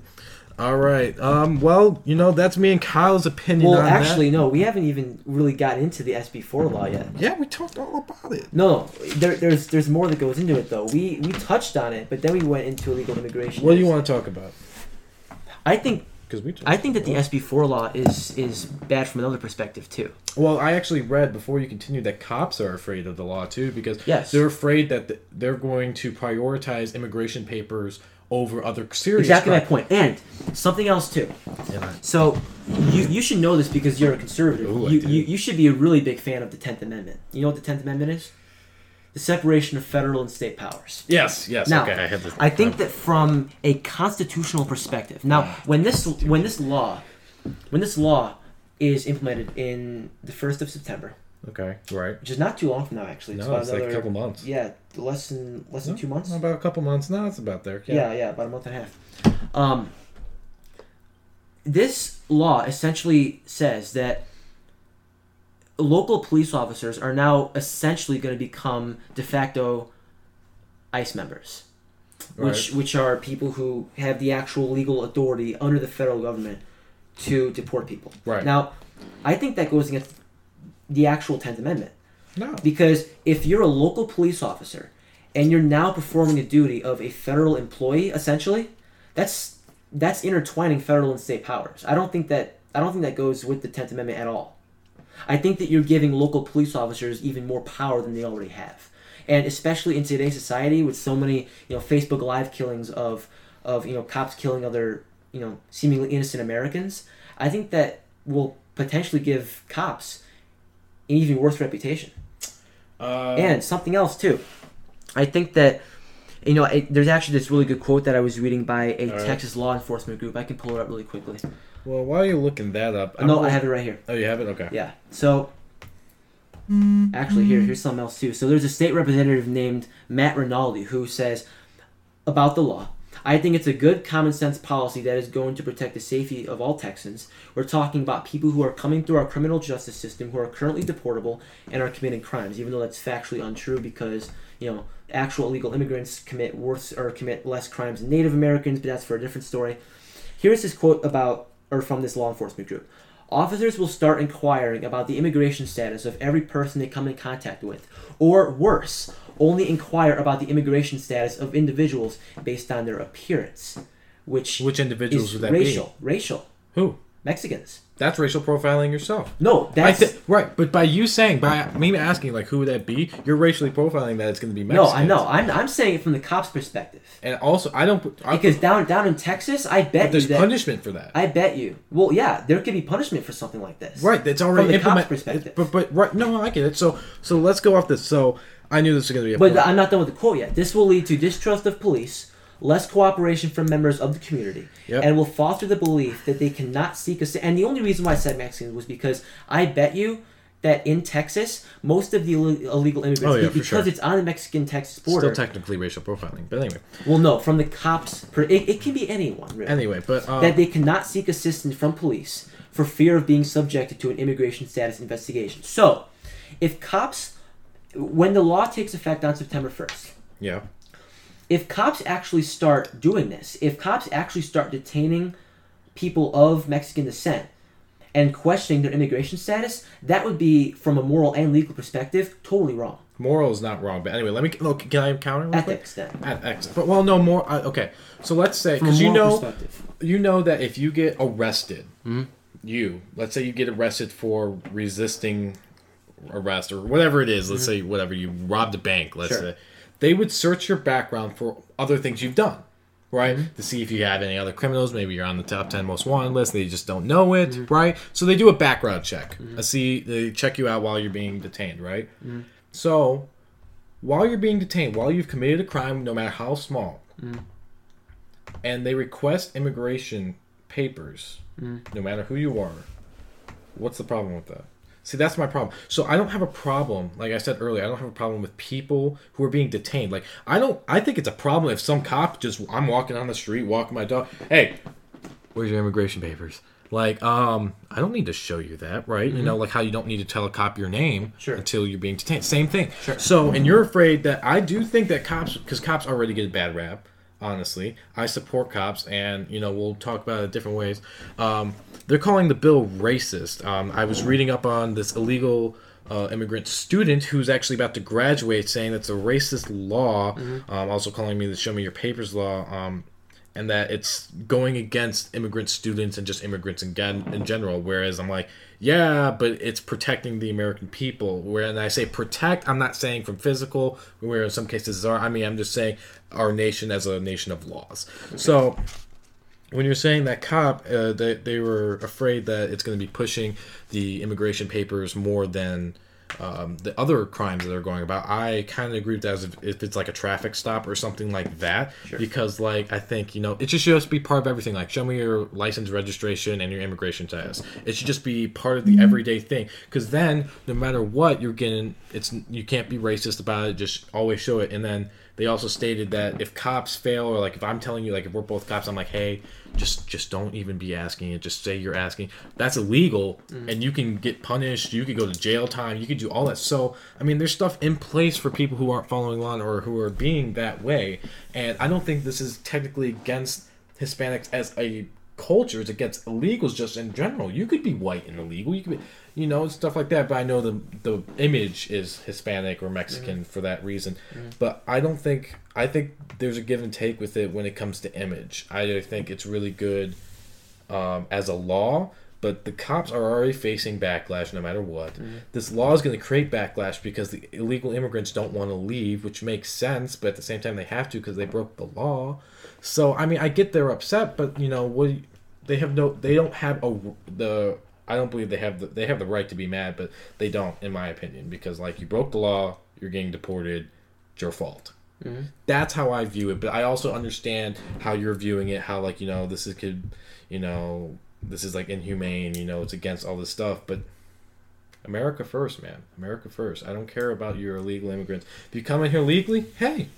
Speaker 2: All right. Um. Well, you know, that's me and Kyle's opinion
Speaker 3: Well, actually, no. We haven't even really got into the SB4 law yet.
Speaker 2: Yeah, we talked all about it.
Speaker 3: No, there, there's there's more that goes into it though. We we touched on it, but then we went into illegal immigration.
Speaker 2: What do you want to talk about?
Speaker 3: I think
Speaker 2: Because we.
Speaker 3: I think that the SB4 law is is bad from another perspective too.
Speaker 2: Well, I actually read before you continue that cops are afraid of the law too because
Speaker 3: Yes.
Speaker 2: they're afraid that th- they're going to prioritize immigration papers over other serious.
Speaker 3: Exactly my
Speaker 2: crime.
Speaker 3: point. And something else too.
Speaker 2: And I-
Speaker 3: So you you should know this because you're a conservative.
Speaker 2: Ooh,
Speaker 3: you, you you should be a really big fan of the Tenth Amendment. You know what the Tenth Amendment is? The separation of federal and state powers.
Speaker 2: Yes, yes.
Speaker 3: Now,
Speaker 2: okay, I had this.
Speaker 3: I think that from a constitutional perspective. Now, ah, when this when this law when this law is implemented in the first of September,
Speaker 2: Okay, right.
Speaker 3: which is not too long from now, actually.
Speaker 2: No,
Speaker 3: about
Speaker 2: it's like a couple months.
Speaker 3: Yeah, less than less than
Speaker 2: No,
Speaker 3: two months.
Speaker 2: About a couple months. No, it's about there.
Speaker 3: Yeah, yeah, about a month and a half. Um, this law essentially says that local police officers are now essentially going to become de facto ICE members, which which are people who have the actual legal authority under the federal government to deport people.
Speaker 2: Right.
Speaker 3: Now, I think that goes against the actual Tenth Amendment
Speaker 2: No.
Speaker 3: because if you're a local police officer and you're now performing the duty of a federal employee, essentially, that's that's intertwining federal and state powers. I don't think that I don't think that goes with the Tenth Amendment at all. I think that you're giving local police officers even more power than they already have, and especially in today's society with so many you know Facebook Live killings of of you know cops killing other you know seemingly innocent Americans. I think that will potentially give cops even worse reputation.
Speaker 2: Uh,
Speaker 3: And something else too. I think that you know it, there's actually this really good quote that I was reading by a
Speaker 2: All right.
Speaker 3: Texas law enforcement group. I can pull it up really quickly.
Speaker 2: well, why are you're looking that up,
Speaker 3: no,
Speaker 2: I'm-
Speaker 3: I have it right here.
Speaker 2: Oh, you have it. Okay.
Speaker 3: Yeah. So actually, here here's something else too. So there's a state representative named Matt Rinaldi who says about the law. I think it's a good common sense policy that is going to protect the safety of all Texans. We're talking about people who are coming through our criminal justice system who are currently deportable and are committing crimes, even though that's factually untrue because, you know, actual illegal immigrants commit worse or commit less crimes than Native Americans, but that's for a different story. Here's this quote about or from this law enforcement group. Officers will start inquiring about the immigration status of every person they come in contact with, or worse, only inquire about the immigration status of individuals based on their appearance, which
Speaker 2: Which individuals
Speaker 3: is
Speaker 2: would that
Speaker 3: be racial.
Speaker 2: Racial. Who?
Speaker 3: Mexicans.
Speaker 2: That's racial profiling yourself.
Speaker 3: No, that's
Speaker 2: thi- right, but by you saying, by me asking, like, who would that be? You're racially profiling that it's going to be
Speaker 3: no. I know. I'm, I'm saying it from the cops' perspective
Speaker 2: And also, I don't. put- I,
Speaker 3: because down down in Texas, I bet
Speaker 2: there's
Speaker 3: that
Speaker 2: punishment for that.
Speaker 3: I bet you. Well, yeah, there could be punishment for something like this.
Speaker 2: Right, that's already
Speaker 3: From the cops' perspective.
Speaker 2: But but right, no, I get it. So so let's go off this. So I knew this was going to be a.
Speaker 3: But
Speaker 2: point.
Speaker 3: I'm not done with the quote yet. This will lead to distrust of police, less cooperation from members of the community,
Speaker 2: Yep.
Speaker 3: and will foster the belief that they cannot seek a. And the only reason why I said Mexicans was because I bet you that in Texas, most of the Ill- illegal immigrants,
Speaker 2: Oh, yeah,
Speaker 3: because
Speaker 2: sure.
Speaker 3: it's on the Mexican-Texas border, Still
Speaker 2: technically racial profiling, but anyway.
Speaker 3: well, no, from the cops. Per, it, it can be anyone, really.
Speaker 2: Anyway, but um,
Speaker 3: that they cannot seek assistance from police for fear of being subjected to an immigration status investigation. So, if cops, when the law takes effect on September 1st,
Speaker 2: yeah,
Speaker 3: if cops actually start doing this, if cops actually start detaining people of Mexican descent and questioning their immigration status, that would be, from a moral and legal perspective, totally wrong.
Speaker 2: moral is not wrong. But anyway, let me. Look, can I counter? real quick?
Speaker 3: Ethics, then.
Speaker 2: At X. But well, no more. Uh, okay, so let's say because you know you know that if you get arrested,
Speaker 3: Mm-hmm.
Speaker 2: you let's say you get arrested for resisting arrest or whatever it is. Let's say whatever you robbed a bank. Let's
Speaker 3: Mm-hmm. Sure.
Speaker 2: say they would search your background for other things you've done. Right
Speaker 3: Mm-hmm.
Speaker 2: to see if you have any other criminals, maybe you're on the top ten most wanted list. They just don't know it,
Speaker 3: Mm-hmm.
Speaker 2: right? So they do a background check. I see they check you out while you're being detained, right?
Speaker 3: Mm-hmm.
Speaker 2: So while you're being detained, while you've committed a crime, no matter how small, and they request immigration papers, no matter who you are, what's the problem with that? See, that's my problem. So I don't have a problem, like I said earlier, I don't have a problem with people who are being detained. Like I don't, I think it's a problem if some cop just, I'm walking on the street, walking my dog, hey, where's your immigration papers? Like, um, I don't need to show you that, right? You know, like how you don't need to tell a cop your name
Speaker 3: Sure.
Speaker 2: until you're being detained. Same thing.
Speaker 3: Sure.
Speaker 2: So, and you're afraid that I do think that cops, because cops already get a bad rap. Honestly, I support cops, and you know we'll talk about it different ways. Um, they're calling the bill racist. Um, I was reading up on this illegal uh, immigrant student who's actually about to graduate, saying that's a racist law. Um, also calling me the "Show Me Your Papers" law. And that it's going against immigrant students and just immigrants in, gen- in general. Whereas I'm like, yeah, but it's protecting the American people. Where and I say protect, I'm not saying from physical, where in some cases are. I mean, I'm just saying our nation as a nation of laws. So when you're saying that cop, uh, they, they were afraid that it's going to be pushing the immigration papers more than um, the other crimes that are going about. I kind of agree with that as if, if it's like a traffic stop or something like that. Because, like, I think, you know, it just should just be part of everything. Like, show me your license registration and your immigration status. It should just be part of the everyday thing. Because then, no matter what, you're getting, it's you can't be racist about it. Just always show it. And then they also stated that if cops fail, or like if I'm telling you, like if we're both cops, I'm like, hey, just just don't even be asking it. Just say you're asking. That's illegal, mm. and you can get punished. You could go to jail time. You could do all that. So I mean, there's stuff in place for people who aren't following law or who are being that way. And I don't think this is technically against Hispanics as a culture. It's against illegals just in general. You could be white and illegal. You could be, you know, stuff like that. But I know the the image is Hispanic or Mexican mm-hmm. for that reason. Mm-hmm. But I don't think I think there's a give and take with it when it comes to image. I think it's really good um, as a law. But the cops are already facing backlash no matter what. Mm-hmm. This law is going to create backlash because the illegal immigrants don't want to leave, which makes sense. But at the same time, they have to because they broke the law. So I mean, I get they're upset, but you know what? They have no. They don't have a the. I don't believe they have the. They have the right to be mad, but they don't, in my opinion, because like you broke the law, you're getting deported. It's your fault. Mm-hmm. That's how I view it. But I also understand how you're viewing it. How like you know this is could, you know, this is like inhumane. You know, it's against all this stuff, but. America first, man. America first. I don't care about your illegal immigrants. If you come in here legally, hey,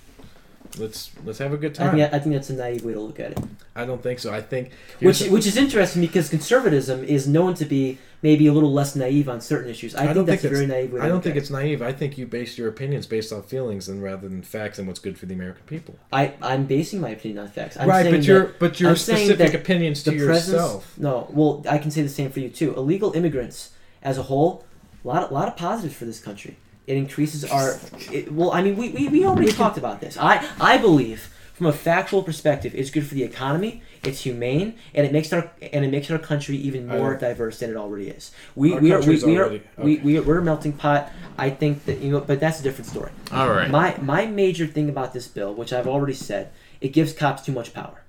Speaker 2: let's let's have a good
Speaker 3: I
Speaker 2: time.
Speaker 3: think I think that's a naive way to look at it.
Speaker 2: I don't think so. I think
Speaker 3: Which
Speaker 2: here's-
Speaker 3: which is interesting because conservatism is known to be maybe a little less naive on certain issues. I,
Speaker 2: I
Speaker 3: think
Speaker 2: don't
Speaker 3: that's
Speaker 2: think
Speaker 3: a very naive way. To
Speaker 2: I don't think it's naive. I think you base your opinions based on feelings and rather than facts and what's good for the American people.
Speaker 3: I I'm basing my opinion on facts. I'm
Speaker 2: right, but your but your
Speaker 3: I'm
Speaker 2: specific opinions to
Speaker 3: presence.
Speaker 2: yourself.
Speaker 3: No, well, I can say the same for you too. Illegal immigrants as a whole, a lot, a lot of positives for this country. It increases our. It, well, I mean, we, we, we already talked about this. I I believe from a factual perspective, it's good for the economy. It's humane, and it makes our and it makes our country even more
Speaker 2: I-
Speaker 3: diverse than it already is. We
Speaker 2: Our
Speaker 3: we are we,
Speaker 2: country's
Speaker 3: we are
Speaker 2: already-
Speaker 3: we,
Speaker 2: okay.
Speaker 3: we we're a melting pot. I think that you know, but that's a different story.
Speaker 2: All right.
Speaker 3: My my major thing about this bill, which I've already said, it gives cops too much power.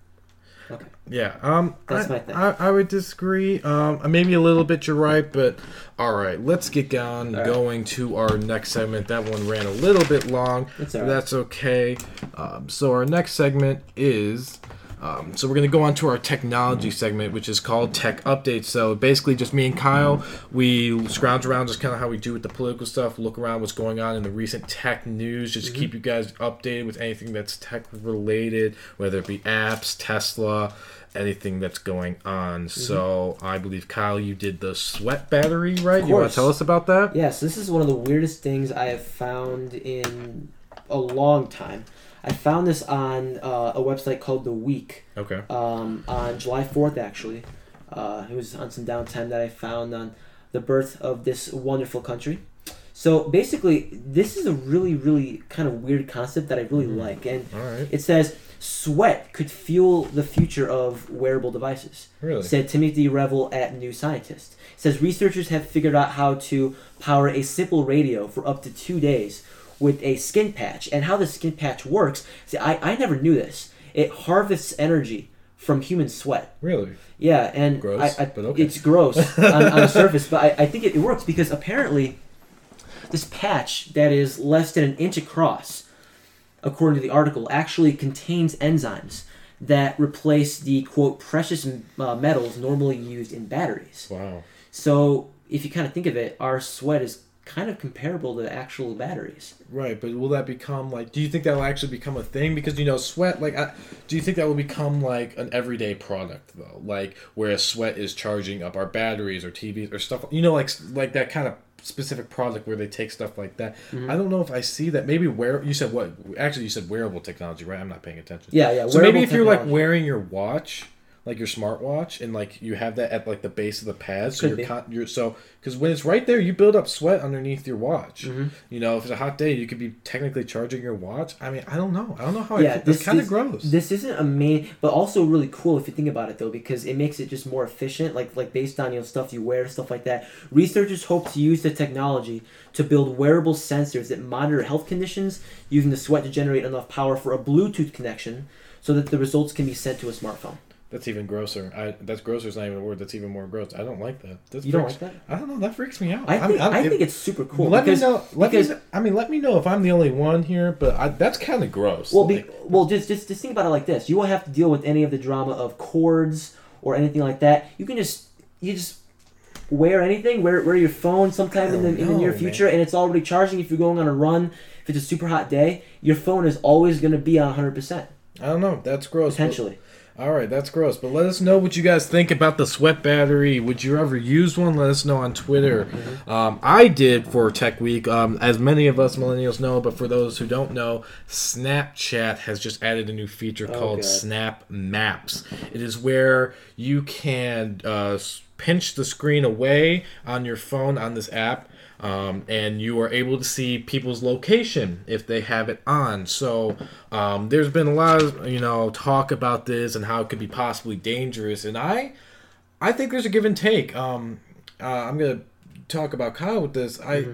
Speaker 3: Okay.
Speaker 2: Yeah, um,
Speaker 3: That's
Speaker 2: I,
Speaker 3: my thing.
Speaker 2: I, I would disagree. Um, maybe a little bit. You're right, but all right. Let's get on
Speaker 3: right.
Speaker 2: going to our next segment. That one ran a little bit long. But
Speaker 3: all right.
Speaker 2: That's okay. Um, so our next segment is. Um, so we're gonna go on to our technology segment, which is called Tech Updates. So basically, just me and Kyle, we scrounge around, just kind of how we do with the political stuff, look around what's going on in the recent tech news, just keep you guys updated with anything that's tech related, whether it be apps, Tesla, anything that's going on. So I believe Kyle, you did the sweat battery, right? You want to tell us about that?
Speaker 3: Yes, this is one of the weirdest things I have found in a long time. I found this on uh, a website called The Week
Speaker 2: Okay.
Speaker 3: um, on July 4th, actually. Uh, it was on some downtime that I found on the birth of this wonderful country. So basically, this is a really, really kind of weird concept that I really like. And
Speaker 2: right.
Speaker 3: it says sweat could fuel the future of wearable devices
Speaker 2: Really?
Speaker 3: said Timothy Revell at New Scientist. It says researchers have figured out how to power a simple radio for up to two days with a skin patch. And how the skin patch works, see, I, I never knew this. It harvests energy from human sweat.
Speaker 2: Really?
Speaker 3: Yeah, and
Speaker 2: Gross,
Speaker 3: I, I,
Speaker 2: but okay.
Speaker 3: it's gross (laughs) on, on the surface, but I, I think it, it works because apparently this patch that is less than an inch across, according to the article, actually contains enzymes that replace the quote precious uh, metals normally used in batteries.
Speaker 2: Wow.
Speaker 3: So if you kind of think of it, our sweat is kind of comparable to actual batteries.
Speaker 2: Right, but will that become like? Do you think that will actually become a thing? Because you know, sweat. Like, I, do you think that will become like an everyday product though? Like, where sweat is charging up our batteries or TVs or stuff. You know, like like that kind of specific product where they take stuff like that.
Speaker 3: Mm-hmm.
Speaker 2: I don't know if I see that. Maybe wear. You said what? Actually, you said wearable technology, right? I'm not paying attention.
Speaker 3: Yeah, yeah.
Speaker 2: So maybe if you're like wearing your watch, like your smartwatch, and like you have that at like the base of the pad, so
Speaker 3: Could
Speaker 2: you're, con- you're so because when it's right there, you build up sweat underneath your watch.
Speaker 3: Mm-hmm.
Speaker 2: You know, if it's a hot day, you could be technically charging your watch. I mean, I don't know. I don't know how.
Speaker 3: yeah,
Speaker 2: I,
Speaker 3: this
Speaker 2: kind of gross.
Speaker 3: This isn't a main, but also really cool if you think about it though, because it makes it just more efficient. Like like based on you know stuff you wear, stuff like that. Researchers hope to use the technology to build wearable sensors that monitor health conditions using the sweat to generate enough power for a Bluetooth connection, so that the results can be sent to a smartphone.
Speaker 2: That's even grosser. I that's grosser is not even a word. That's even more gross. I don't like that. That's
Speaker 3: You don't like that?
Speaker 2: I don't know. That freaks me out.
Speaker 3: I think I,
Speaker 2: if-
Speaker 3: think it's super cool.
Speaker 2: let
Speaker 3: because,
Speaker 2: me know. Let
Speaker 3: because
Speaker 2: me. I mean, let me know if I'm the only one here. But I, that's kind of gross.
Speaker 3: Well, be, well, just, just just think about it like this: you won't have to deal with any of the drama of cords or anything like that. You can just you just wear anything? Wear wear your phone sometime in the, in the near
Speaker 2: know,
Speaker 3: future, and it's already charging. If you're going on a run, if it's a super hot day, your phone is always going to be on 100 percent
Speaker 2: I don't know. That's gross. but-
Speaker 3: potentially.
Speaker 2: All right, that's gross. But let us know what you guys think about the sweat battery. Would you ever use one? Let us know on Twitter. Um, I did for Tech Week, um, as many of us millennials know. But for those who don't know, Snapchat has just added a new feature called
Speaker 3: God.
Speaker 2: Snap Maps. It is where you can uh, pinch the screen away on your phone on this app. Um, and you are able to see people's location if they have it on. So um, there's been a lot of you know talk about this and how it could be possibly dangerous, and I I think there's a give and take. Um, uh, I'm gonna talk about Kyle with this. I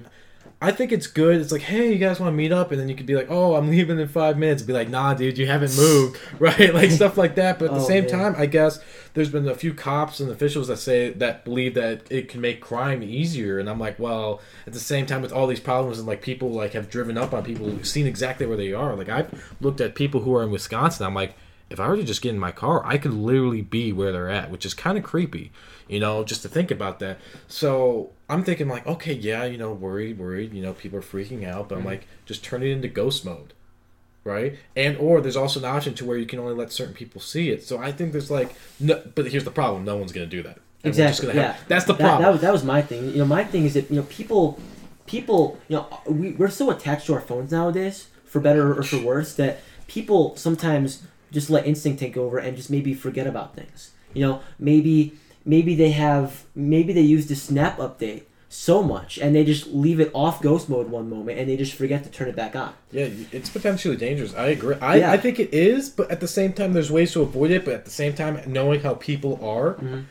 Speaker 2: I think it's good. It's like, hey, you guys want to meet up, and then you could be like, oh, I'm leaving in five minutes. Be like, nah, dude, you haven't moved, (laughs) right? Like stuff like that. But at the
Speaker 3: Oh,
Speaker 2: same
Speaker 3: man.
Speaker 2: time, I guess there's been a few cops and officials that say that believe that it can make crime easier, and I'm like, well, at the same time, with all these problems and like people like have driven up on people, seen exactly where they are. Like I've looked at people who are in Wisconsin. I'm like, if I were to just get in my car, I could literally be where they're at, which is kind of creepy, you know, just to think about that. So I'm thinking like, okay, yeah, you know, worried, worried, you know, people are freaking out, but I'm mm-hmm. like, just turn it into ghost mode, right? And or there's also an option to where you can only let certain people see it. So I think there's like, no, but here's the problem: no one's gonna do that. Just
Speaker 3: Exactly. Yeah.
Speaker 2: have- that's the
Speaker 3: That,
Speaker 2: problem.
Speaker 3: that, was, that was my thing. You know, my thing is that you know people, people, you know, we we're so attached to our phones nowadays, for better or for worse, that people sometimes just let instinct take over and just maybe forget about things. You know, maybe maybe they have maybe they use the snap update so much and they just leave it off ghost mode one moment and they just forget to turn it back on.
Speaker 2: Yeah, it's potentially dangerous. I agree. I,
Speaker 3: Yeah.
Speaker 2: I think it is, but at the same time, there's ways to avoid it. But at the same time, knowing how people are,
Speaker 3: Mm-hmm.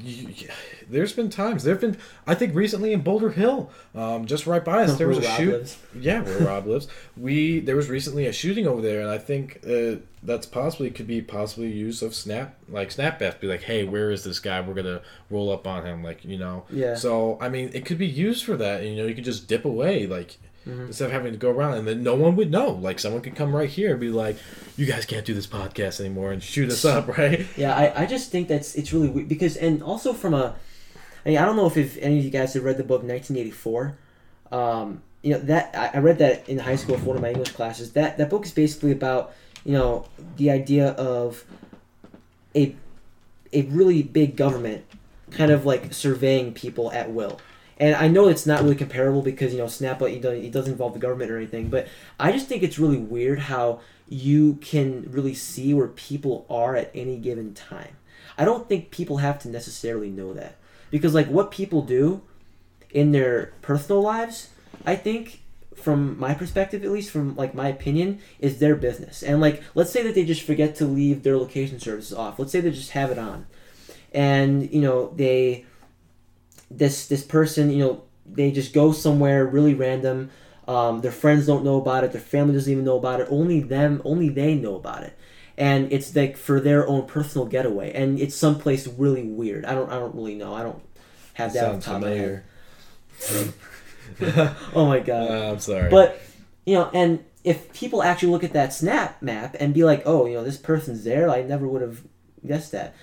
Speaker 2: You, there's been times. There've been. I think recently in Boulder Hill, um, just right by us, there was (laughs) a shoot. Yeah, where Rob lives. We there was recently a shooting over there, and I think uh, that's possibly could be possibly use of snap like snapbacks. Be like, hey, where is this guy? We're gonna roll up on him, like you know.
Speaker 3: Yeah.
Speaker 2: So I mean, it could be used for that. And, you know, you could just dip away, like
Speaker 3: Mm-hmm.
Speaker 2: instead of having to go around, and then no one would know. Like someone could come right here and be like, "You guys can't do this podcast anymore," and shoot us up, (laughs) right?
Speaker 3: Yeah, I, I just think that's it's really weird because and also from a, I, mean, I don't know if, if any of you guys have read the book 1984. Um, you know that I, I read that in high school for one of my English classes. That that book is basically about you know the idea of a a really big government kind of like surveying people at will. And I know it's not really comparable because you know Snap it it doesn't involve the government or anything, but I just think it's really weird how you can really see where people are at any given time. I don't think people have to necessarily know that because like what people do in their personal lives, I think from my perspective at least from like my opinion is their business. And like let's say that they just forget to leave their location services off. Let's say they just have it on. And you know, they this this person, you know, they just go somewhere really random. Um, their friends don't know about it. Their family doesn't even know about it. Only them, only they know about it, and it's like for their own personal getaway. And it's someplace really weird. I don't, I don't really know. I don't have that
Speaker 2: Sounds
Speaker 3: the top of my head.
Speaker 2: familiar. (laughs)
Speaker 3: Oh my god!
Speaker 2: Uh, I'm sorry.
Speaker 3: But you know, and if people actually look at that snap map and be like, "Oh, you know, this person's there," I never would have guessed that.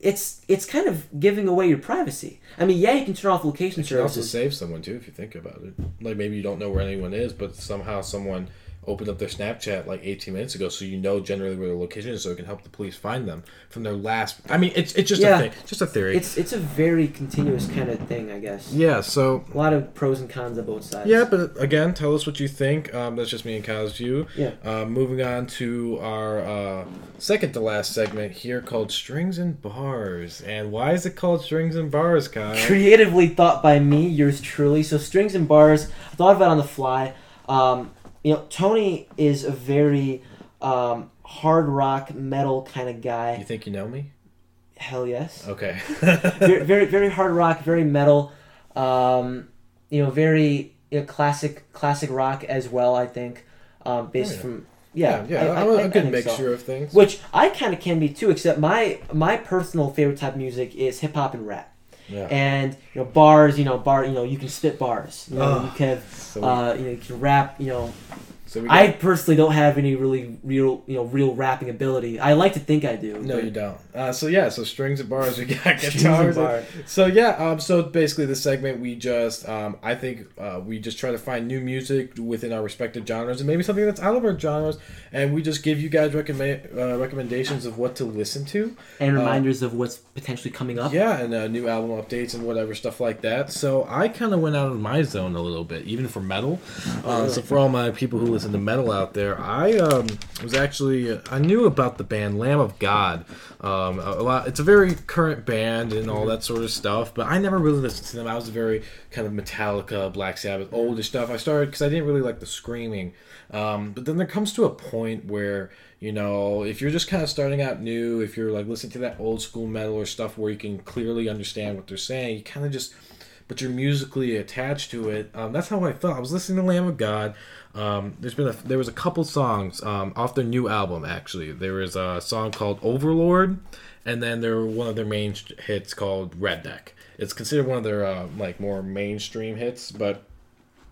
Speaker 3: It's it's kind of giving away your privacy. I mean, yeah, you can turn off location
Speaker 2: it can also save someone too if you think about it. Like maybe you don't know where anyone is, but somehow someone opened up their Snapchat like 18 minutes ago, so you know generally where their location is, so it can help the police find them from their last. I mean, it's it's just
Speaker 3: Yeah.
Speaker 2: a thing, just a theory.
Speaker 3: It's it's a very continuous kind of thing, I guess.
Speaker 2: yeah. So
Speaker 3: A lot of pros and cons on both sides.
Speaker 2: Yeah, but again, tell us what you think. Um, that's just me and Kyle's view.
Speaker 3: Yeah.
Speaker 2: Uh, moving on to our uh, second to last segment here called Strings and Bars. And why is it called Strings and Bars, Kyle?
Speaker 3: creatively thought by me, yours truly. So strings and bars, I thought of it on the fly. Um, you know, Tony is a very um, hard rock metal kind of guy.
Speaker 2: You think you know me?
Speaker 3: Hell yes.
Speaker 2: Okay. (laughs)
Speaker 3: very, very, very hard rock, very metal. Um, you know, very you know, classic, classic rock as well. I think, um, based
Speaker 2: Oh, yeah.
Speaker 3: from yeah,
Speaker 2: yeah, yeah.
Speaker 3: I-
Speaker 2: I'm a good
Speaker 3: think so.
Speaker 2: mixture of things.
Speaker 3: Which I kind of can be too, except my my personal favorite type of music is hip hop and rap.
Speaker 2: Yeah.
Speaker 3: And you know bars, you know bar, you know you can spit bars. You know
Speaker 2: Oh,
Speaker 3: you can
Speaker 2: so-
Speaker 3: uh, you know you can rap. You know
Speaker 2: So got,
Speaker 3: I personally don't have any really real, you know, real rapping ability. I like to think I do.
Speaker 2: no, you don't. Uh, so yeah, so strings and bars. We got (laughs)
Speaker 3: and
Speaker 2: guitars.
Speaker 3: bars.
Speaker 2: So yeah, um, so basically this segment we just, um, I think uh, we just try to find new music within our respective genres and maybe something that's out of our genres, and we just give you guys recommend uh, recommendations of what to listen to.
Speaker 3: and
Speaker 2: Uh,
Speaker 3: reminders of what's potentially coming up.
Speaker 2: Yeah, and uh, new album updates and whatever stuff like that. So I kind of went out of my zone a little bit, even for metal. Uh, so for all my people who listen to metal out there, I um, was actually uh, I knew about the band Lamb of God. Um, a lot. It's a very current band and all that sort of stuff, but I never really listened to them. I was very kind of Metallica, Black Sabbath, older stuff. I started because I didn't really like the screaming. Um, but then there comes to a point where you know if you're just kind of starting out new, if you're like listening to that old school metal or stuff where you can clearly understand what they're saying, you kind of just but you're musically attached to it. Um, that's how I felt. I was listening to Lamb of God. Um, there's been a there was a couple songs um, off their new album actually. There was a song called Overlord, and then there were one of their main hits called Redneck. It's considered one of their uh, like more mainstream hits, but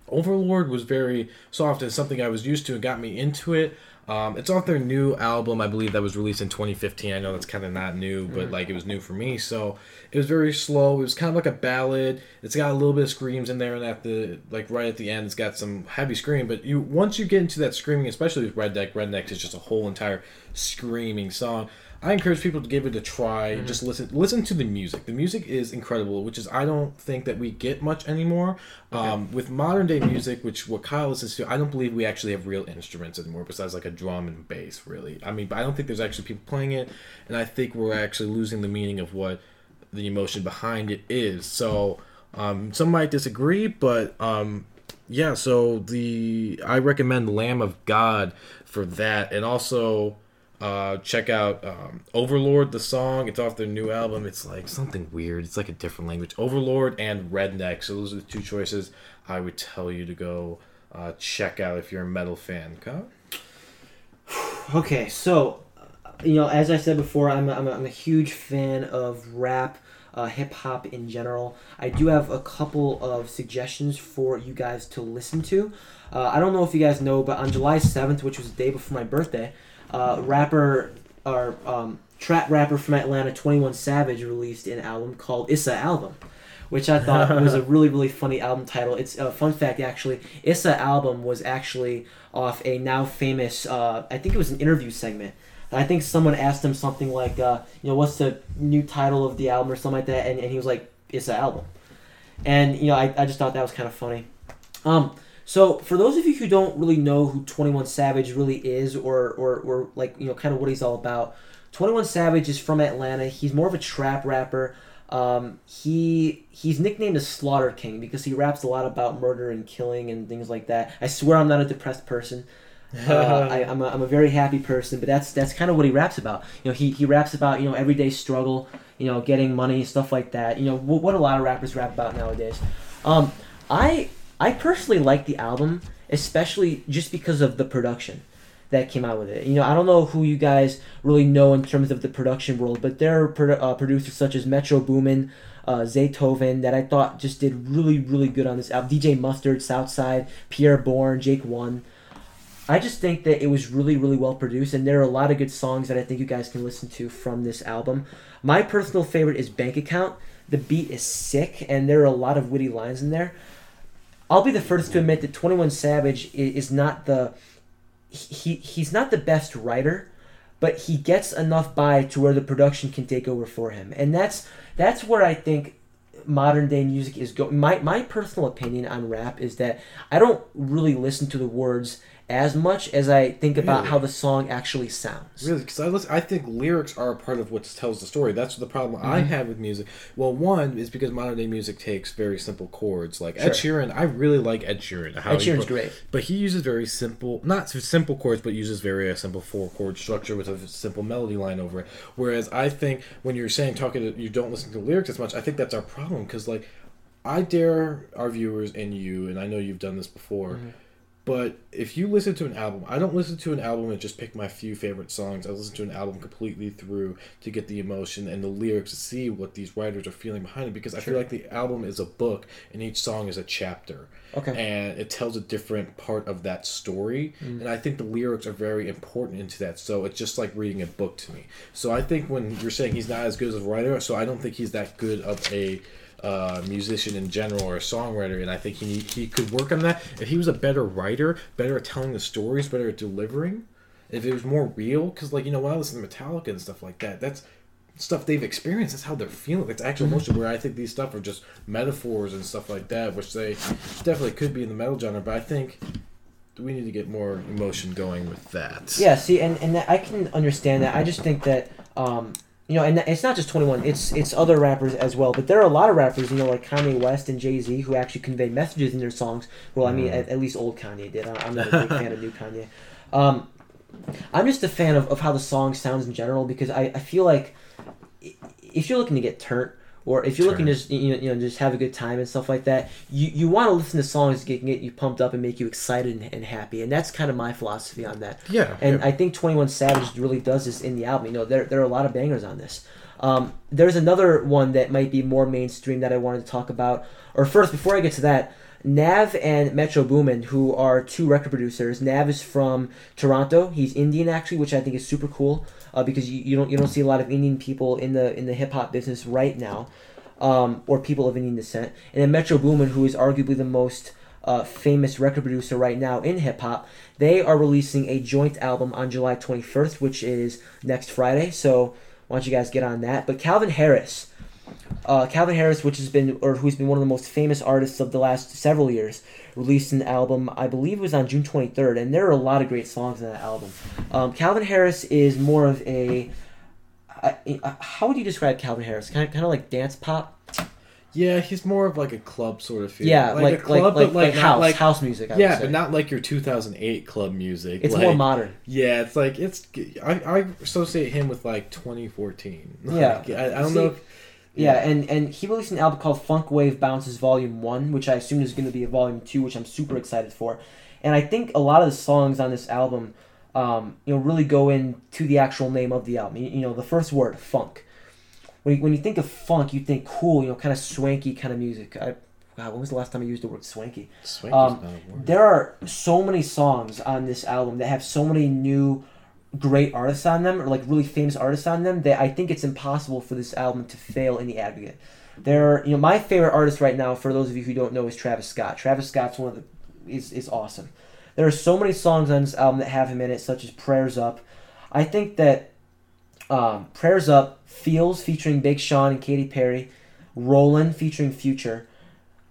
Speaker 2: Overlord was very soft and something I was used to and got me into it. Um, it's off their new album, I believe that was released in 2015. I know that's kind of not new, but like it was new for me. So it was very slow. It was kind of like a ballad. It's got a little bit of screams in there, and at the like right at the end, it's got some heavy scream. But you once you get into that screaming, especially with Redneck, Redneck is just a whole entire screaming song. I encourage people to give it a try. Just listen, listen to the music. The music is incredible, which is I don't think that we get much anymore. Um, with modern day music, which what Kyle listens to, I don't believe we actually have real instruments anymore, besides like a drum and bass. Really, I mean, but I don't think there's actually people playing it, and I think we're actually losing the meaning of what the emotion behind it is. So um, some might disagree, but um, yeah. So the I recommend Lamb of God for that, and also uh, check out um, Overlord, the song. It's off their new album. It's like something weird. It's like a different language. Overlord and Redneck. So those are the two choices I would tell you to go uh, check out if you're a metal fan. (sighs)
Speaker 3: Okay, so you know, as I said before, I'm a, I'm a, I'm a huge fan of rap, uh, hip hop in general. I do have a couple of suggestions for you guys to listen to. Uh, I don't know if you guys know, but on July 7th, which was the day before my birthday, uh, rapper or um, trap rapper from Atlanta, 21 Savage, released an album called Issa Album. Which I thought was a (laughs) really, really funny album title. It's a fun fact, actually. Issa album was actually off a now famous, uh, I think it was an interview segment. I think someone asked him something like, uh, you know, what's the new title of the album or something like that, and, and he was like, Issa album. And, you know, I, I just thought that was kind of funny. Um, so for those of you who don't really know who 21 Savage really is or, or, or like, you know, kind of what he's all about, 21 Savage is from Atlanta. He's more of a trap rapper. Um, he he's nicknamed as Slaughter King because he raps a lot about murder and killing and things like that. I swear I'm not a depressed person. Uh, (laughs) I, I'm, a, I'm a very happy person, but that's that's kind of what he raps about. You know, he, he raps about you know everyday struggle, you know, getting money, stuff like that. You know, what, what a lot of rappers rap about nowadays. Um, I I personally like the album, especially just because of the production that came out with it. You know, I don't know who you guys really know in terms of the production world, but there are uh, producers such as Metro Boomin, uh, Zaytoven that I thought just did really, really good on this album. DJ Mustard, Southside, Pierre Bourne, Jake One. I just think that it was really, really well produced, and there are a lot of good songs that I think you guys can listen to from this album. My personal favorite is Bank Account. The beat is sick, and there are a lot of witty lines in there. I'll be the first to admit that Twenty One Savage is not the he he's not the best writer, but he gets enough by to where the production can take over for him, and that's that's where I think modern day music is going. My my personal opinion on rap is that I don't really listen to the words as much as I think about
Speaker 2: Really?
Speaker 3: how the song actually sounds.
Speaker 2: Really, because I listen, I think lyrics are a part of what tells the story. That's the problem I
Speaker 3: Mm-hmm.
Speaker 2: have with music. Well, one is because modern day music takes very simple chords. Like Ed Sheeran, I really like Ed Sheeran. How
Speaker 3: Ed Sheeran's
Speaker 2: pro-
Speaker 3: great.
Speaker 2: but he uses very simple, not simple chords, but uses very a simple four chord structure with a simple melody line over it. Whereas I think when you're saying talking, to, you don't listen to lyrics as much. I think that's our problem because like I dare our viewers and you, and I know you've done this before.
Speaker 3: Mm-hmm.
Speaker 2: But if you listen to an album, I don't listen to an album and just pick my few favorite songs. I listen to an album completely through to get the emotion and the lyrics to see what these writers are feeling behind it because I feel like the album is a book and each song is a chapter.
Speaker 3: Okay.
Speaker 2: And it tells a different part of that story.
Speaker 3: Mm.
Speaker 2: And I think the lyrics are very important into that. So it's just like reading a book to me. So I think when you're saying he's not as good as a writer, so I don't think he's that good of a uh, musician in general or a songwriter, and I think he he could work on that. If he was a better writer, better at telling the stories, better at delivering, if it was more real, because like you know when I listen to Metallica and stuff like that, that's stuff they've experienced. That's how they're feeling. It's actual emotion. Where I think these stuff are just metaphors and stuff like that, which they definitely could be in the metal genre. But I think we need to get more emotion going with that.
Speaker 3: Yeah, see, and, and I can understand that. I just think that, um, you know, and it's not just 21, it's it's other rappers as well. But there are a lot of rappers, you know, like Kanye West and Jay Z, who actually convey messages in their songs. Well, I mean, at, at least old Kanye did. I- I'm not a big fan of new (laughs) Kanye. Um, I'm just a fan of, of how the song sounds in general because I, I feel like if you're looking to get turned or if you're looking to just, you know, you know just have a good time and stuff like that, you, you want to listen to songs that can get you pumped up and make you excited and, and happy, and that's kind of my philosophy on that.
Speaker 2: Yeah.
Speaker 3: And
Speaker 2: yeah.
Speaker 3: I think Twenty One Savage really does this in the album. You know, there there are a lot of bangers on this. Um, there's another one that might be more mainstream that I wanted to talk about. Or first, before I get to that, Nav and Metro Boomin, who are two record producers. Nav is from Toronto. He's Indian actually, which I think is super cool uh, because you, you don't you don't see a lot of Indian people in the in the hip hop business right now, um, or people of Indian descent. And then Metro Boomin, who is arguably the most uh, famous record producer right now in hip hop. They are releasing a joint album on July 21st, which is next Friday. So why don't you guys get on that? But Calvin Harris, uh, Calvin Harris, which has been or who's been one of the most famous artists of the last several years, released an album. I believe it was on June 23rd, and there are a lot of great songs on that album. Um, Calvin Harris is more of a. how would you describe Calvin Harris? Kind of, kind of like dance pop.
Speaker 2: Yeah, he's more of like a club sort of feel.
Speaker 3: Yeah, like
Speaker 2: a club,
Speaker 3: like,
Speaker 2: but like,
Speaker 3: like house
Speaker 2: like
Speaker 3: house music. I would
Speaker 2: yeah, but not like your 2008 club music.
Speaker 3: It's
Speaker 2: like,
Speaker 3: more modern.
Speaker 2: Yeah, it's like it's. I, I associate him with like 2014. (laughs)
Speaker 3: Yeah.
Speaker 2: Like, I, I don't
Speaker 3: See,
Speaker 2: know. If,
Speaker 3: Yeah, and and he released an album called Funk Wave Bounces Volume One, which I assume is going to be a Volume Two, which I'm super excited for. And I think a lot of the songs on this album, um, you know, really go into the actual name of the album. You, you know, the first word, funk. When you, when you think of funk, you think cool, you know, kind of swanky kind of music. I, God, when was the last time I used the word swanky?
Speaker 2: Swanky's
Speaker 3: Um,
Speaker 2: not a word.
Speaker 3: There are so many songs on this album that have so many new great artists on them or like really famous artists on them that I think it's impossible for this album to fail in the aggregate. There, you know, my favorite artist right now, for those of you who don't know, is Travis Scott. Travis Scott's one of the is is awesome. There are so many songs on this album that have him in it, such as "Prayers Up." I think that um, "Prayers Up," "Feels" featuring Big Sean and Katy Perry, Rollin featuring Future,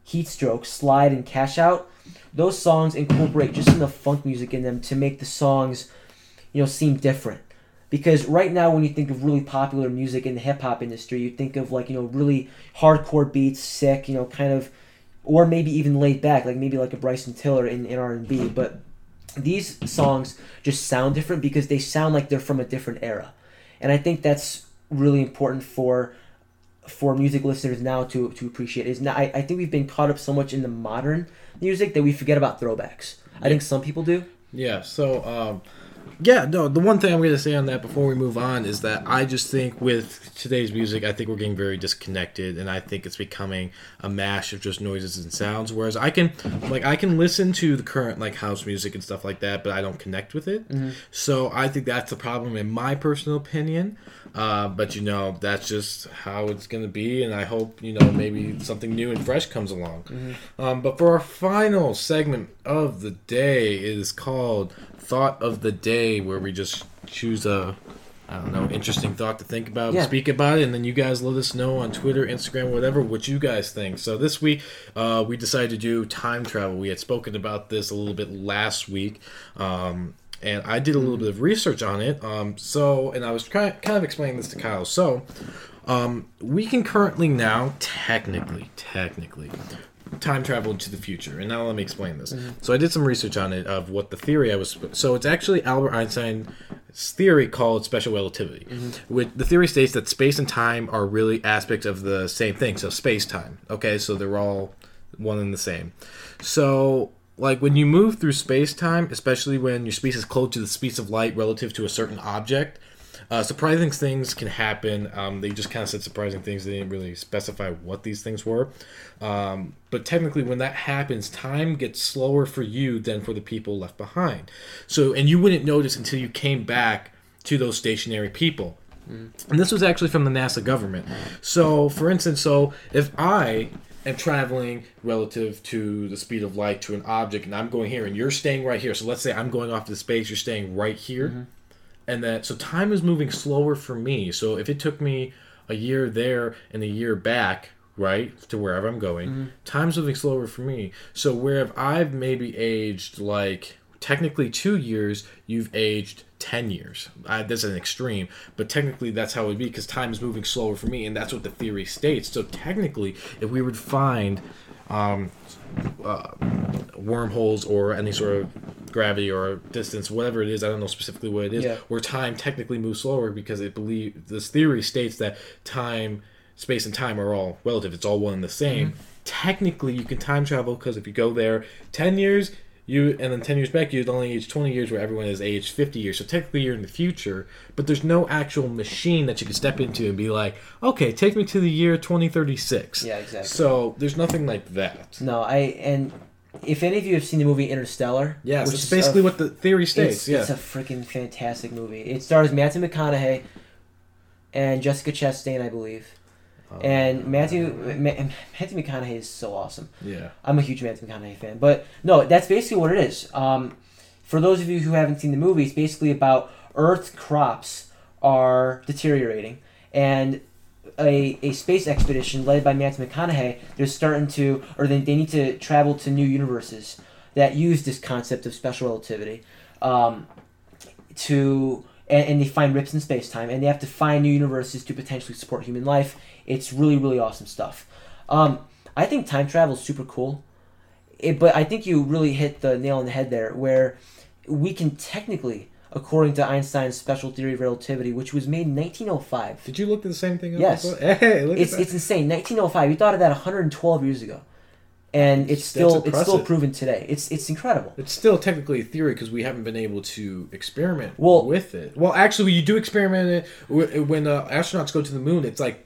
Speaker 3: "Heatstroke," "Slide," and "Cash Out." Those songs incorporate just enough funk music in them to make the songs, you know, seem different. Because right now, when you think of really popular music in the hip hop industry, you think of like you know really hardcore beats, sick, you know, kind of, or maybe even laid back, like maybe like a Bryson Tiller in, in R and B. But these songs just sound different because they sound like they're from a different era, and I think that's really important for for music listeners now to to appreciate. Is now I, I think we've been caught up so much in the modern music that we forget about throwbacks. I think some people do.
Speaker 2: Yeah. So, um, yeah, no. The one thing I'm going to say on that before we move on is that I just think with today's music, I think we're getting very disconnected, and I think it's becoming a mash of just noises and sounds. Whereas I can, like, I can listen to the current like house music and stuff like that, but I don't connect with it. Mm-hmm. So I think that's the problem in my personal opinion. Uh, but you know, that's just how it's gonna be, and I hope you know maybe something new and fresh comes along. Um, but for our final segment of the day is called "Thought of the Day," where we just choose a I don't know interesting thought to think about,
Speaker 3: Yeah.
Speaker 2: speak about it, and then you guys let us know on Twitter, Instagram, whatever what you guys think. So this week uh, we decided to do time travel. We had spoken about this a little bit last week. Um, and I did a little bit of research on it. Um, so, and I was kind of explaining this to Kyle. So, um, we can currently now, technically, technically, time travel into the future. And now let me explain this. So, I did some research on it of what the theory I was. So, it's actually Albert Einstein's theory called special relativity. Which the theory states that space and time are really aspects of the same thing. So, space time. Okay, so they're all one and the same. So like when you move through space time, especially when your speed is close to the speed of light relative to a certain object, uh, surprising things can happen. Um, they just kind of said surprising things. They didn't really specify what these things were. Um, but technically, when that happens, time gets slower for you than for the people left behind. So, and you wouldn't notice until you came back to those stationary people. And this was actually from the NASA government. So, for instance, so if I am traveling relative to the speed of light to an object, and I'm going here, and you're staying right here. So let's say I'm going off to the space, you're staying right here, mm-hmm. and that so time is moving slower for me. So if it took me a year there and a year back, right to wherever I'm going, mm-hmm. time's moving slower for me. So where if I've maybe aged like technically two years, you've aged 10 years. I, that's an extreme, but technically that's how it would be because time is moving slower for me, and that's what the theory states. So technically, if we would find um, uh, wormholes or any sort of gravity or distance, whatever it is, I don't know specifically what it is,
Speaker 3: Yeah.
Speaker 2: where time technically moves slower because it believe this theory states that time, space, and time are all relative. It's all one and the same. Technically, you can time travel because if you go there ten years, you and then ten years back, you'd only age twenty years, where everyone is aged fifty years. So technically, you're in the future, but there's no actual machine that you can step into and be like, okay, take me to the year twenty thirty six.
Speaker 3: Yeah, exactly.
Speaker 2: So there's nothing like that.
Speaker 3: No, I and if any of you have seen the movie Interstellar,
Speaker 2: Yes,
Speaker 3: which is
Speaker 2: basically
Speaker 3: a-
Speaker 2: what the theory states.
Speaker 3: It's,
Speaker 2: yeah.
Speaker 3: it's a freaking fantastic movie. It stars Matthew McConaughey and Jessica Chastain, I believe.
Speaker 2: Oh,
Speaker 3: and Matthew Ma- Matthew McConaughey is so awesome.
Speaker 2: yeah.
Speaker 3: I'm a huge Matthew McConaughey fan. But no, that's basically what it is. Um, for those of you who haven't seen the movie, it's basically about Earth crops are deteriorating, and a, a space expedition led by Matthew McConaughey, they're starting to, or they, they need to travel to new universes that use this concept of special relativity um, to and, and they find rips in space time and they have to find new universes to potentially support human life it's really really awesome stuff um, i think time travel is super cool it, but i think you really hit the nail on the head there where we can technically according to einstein's special theory of relativity which was made in 1905
Speaker 2: Did you look at the same thing?
Speaker 3: Yes. (laughs)
Speaker 2: Hey, look
Speaker 3: it's
Speaker 2: at that.
Speaker 3: it's insane 1905 You thought of that 112 years ago and it's still it's still proven today it's it's incredible
Speaker 2: It's still technically a theory because we haven't been able to experiment
Speaker 3: Well-
Speaker 2: with it. Well, actually, you do experiment it when uh, astronauts go to the moon. It's like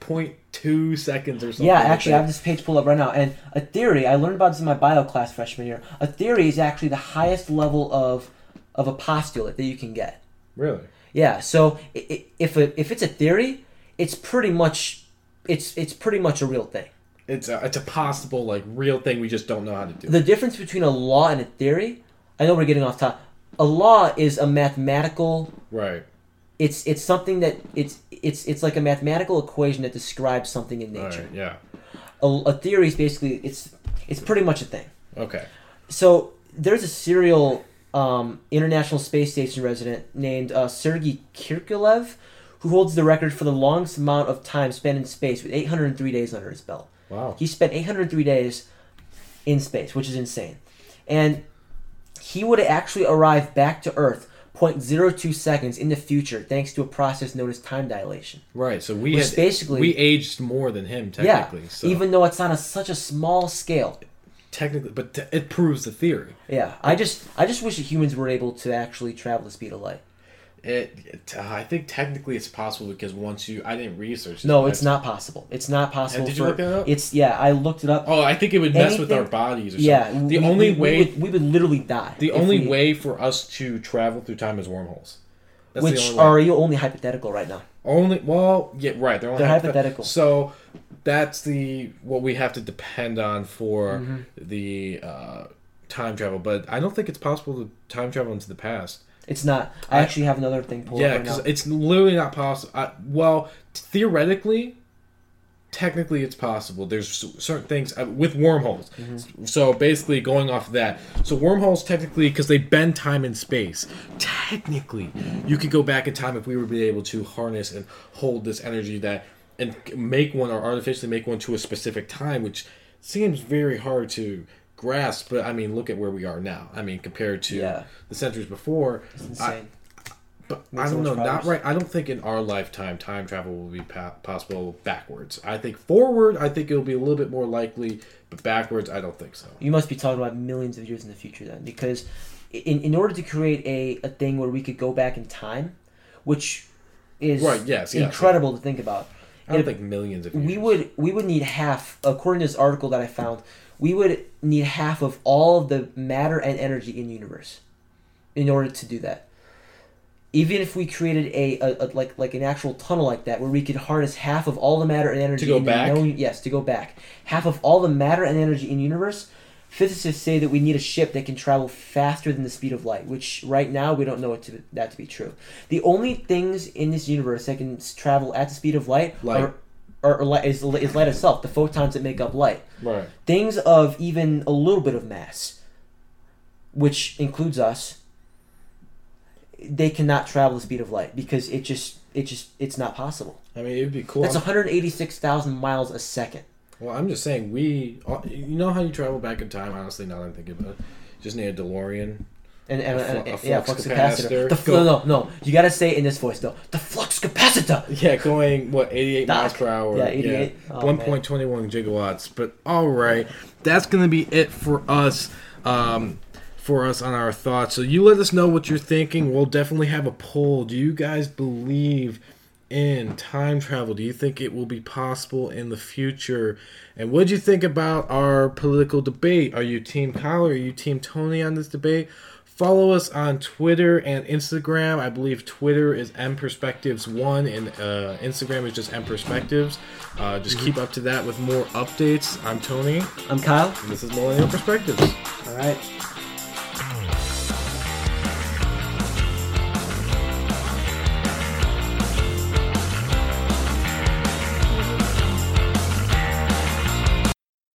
Speaker 2: 0.2 seconds or something.
Speaker 3: Yeah,
Speaker 2: like
Speaker 3: actually, I have this page pulled up right now. And a theory, I learned about this in my bio class freshman year. A theory is actually the highest level of of a postulate that you can get.
Speaker 2: really.
Speaker 3: Yeah, so if a, if it's a theory, it's pretty much it's it's pretty much a real thing.
Speaker 2: It's a, it's a possible like real thing. We just don't know how to do.
Speaker 3: The difference between a law and a theory, I know we're getting off top. A law is a mathematical
Speaker 2: right.
Speaker 3: It's it's something that it's it's it's like a mathematical equation that describes something in nature.
Speaker 2: right. Yeah.
Speaker 3: A, a theory is basically it's it's pretty much a thing.
Speaker 2: Okay.
Speaker 3: So there's a serial um, International Space Station resident named uh, Sergei Krikalev, who holds the record for the longest amount of time spent in space with 803 days under his belt.
Speaker 2: Wow.
Speaker 3: He spent 803 days in space, which is insane. And he would actually arrive back to Earth 0.02 seconds in the future thanks to a process known as time dilation.
Speaker 2: Right. So we had
Speaker 3: basically-
Speaker 2: we aged more than him technically.
Speaker 3: yeah,
Speaker 2: so
Speaker 3: even though it's on a, such a small scale.
Speaker 2: technically, but t- it proves the theory.
Speaker 3: Yeah, I just I just wish that humans were able to actually travel the speed of light.
Speaker 2: It, it I think technically it's possible because once you I didn't research.
Speaker 3: No, it's not possible. It's not possible.
Speaker 2: did you
Speaker 3: for,
Speaker 2: look that up?
Speaker 3: It's yeah, I looked it up.
Speaker 2: Oh, I think it would mess with our bodies. Or
Speaker 3: yeah,
Speaker 2: something. The
Speaker 3: we-
Speaker 2: only
Speaker 3: we,
Speaker 2: way
Speaker 3: we would, we would literally die.
Speaker 2: The only way for us to travel through time is wormholes. That's
Speaker 3: which
Speaker 2: the only way.
Speaker 3: are you only hypothetical right now?
Speaker 2: only well, yeah, right. They're, only
Speaker 3: They're
Speaker 2: hypothet-
Speaker 3: hypothetical.
Speaker 2: So that's the what we have to depend on for
Speaker 3: Mm-hmm.
Speaker 2: the uh, time travel. But I don't think it's possible to time travel into the past.
Speaker 3: It's not. I,
Speaker 2: I-
Speaker 3: actually have another thing pulled
Speaker 2: yeah,
Speaker 3: up right
Speaker 2: because
Speaker 3: now.
Speaker 2: it's literally not possible. I, well, theoretically, technically, it's possible. There's certain things uh, with wormholes.
Speaker 3: Mm-hmm.
Speaker 2: So basically, going off of that, so wormholes technically, because they bend time and space. Technically, you could go back in time if we were be able to harness and hold this energy that and make one or artificially make one to a specific time, which seems very hard to grasp. But I mean, look at where we are now. I mean, compared to
Speaker 3: Yeah.
Speaker 2: the centuries before.
Speaker 3: It's
Speaker 2: I-
Speaker 3: insane.
Speaker 2: But I don't know, not right. I don't think in our lifetime time travel will be pa- possible backwards. I think forward, I think it'll be a little bit more likely, but backwards, I don't think so.
Speaker 3: You must be talking about millions of years in the future then, because in, in order to create a, a thing where we could go back in time, which is
Speaker 2: Right, yes, yes,
Speaker 3: incredible to think about.
Speaker 2: I don't
Speaker 3: If-
Speaker 2: think millions of years.
Speaker 3: we would we would need half according to this article that i found we would need half of all of the matter and energy in the universe in order to do that even if we created a, a, a like like an actual tunnel like that where we could harness half of all the matter and energy to
Speaker 2: go
Speaker 3: in
Speaker 2: back?
Speaker 3: known- yes to go back half of all the matter and energy in the universe physicists say that we need a ship that can travel faster than the speed of light which right now we don't know it to, that to be true the only things in this universe that can travel at the speed of light,
Speaker 2: Light.
Speaker 3: are or, or light is, is light itself, the photons that make up light.
Speaker 2: right.
Speaker 3: Things of even a little bit of mass, which includes us, they cannot travel the speed of light because it just it just it's not possible.
Speaker 2: I mean, it'd be cool.
Speaker 3: That's 186,000 miles a second.
Speaker 2: well, I'm just saying, we. You know how you travel back in time? Honestly, now that I'm thinking about it, just need a DeLorean.
Speaker 3: And, and,
Speaker 2: A flu-
Speaker 3: and-
Speaker 2: a
Speaker 3: yeah,
Speaker 2: flux
Speaker 3: capacitor.
Speaker 2: capacitor.
Speaker 3: The, fl-
Speaker 2: Go-
Speaker 3: no, no, you gotta say it in this voice though. The flux capacitor.
Speaker 2: Yeah, going what 88 miles per hour.
Speaker 3: Yeah, 88. Oh, man.
Speaker 2: 1.21 gigawatts. But all right, that's gonna be it for us. Um, for us on our thoughts. So you let us know what you're thinking. We'll definitely have a poll. Do you guys believe in time travel? Do you think it will be possible in the future? And what do you think about our political debate? Are you Team Kyle or are you Team Tony on this debate? Follow us on Twitter and Instagram. I believe Twitter is M Perspectives One, and uh, Instagram is just M Perspectives. Uh, just keep up to that with more updates. I'm Tony,
Speaker 3: I'm Kyle.
Speaker 2: and this is Millennial Perspectives.
Speaker 3: All right.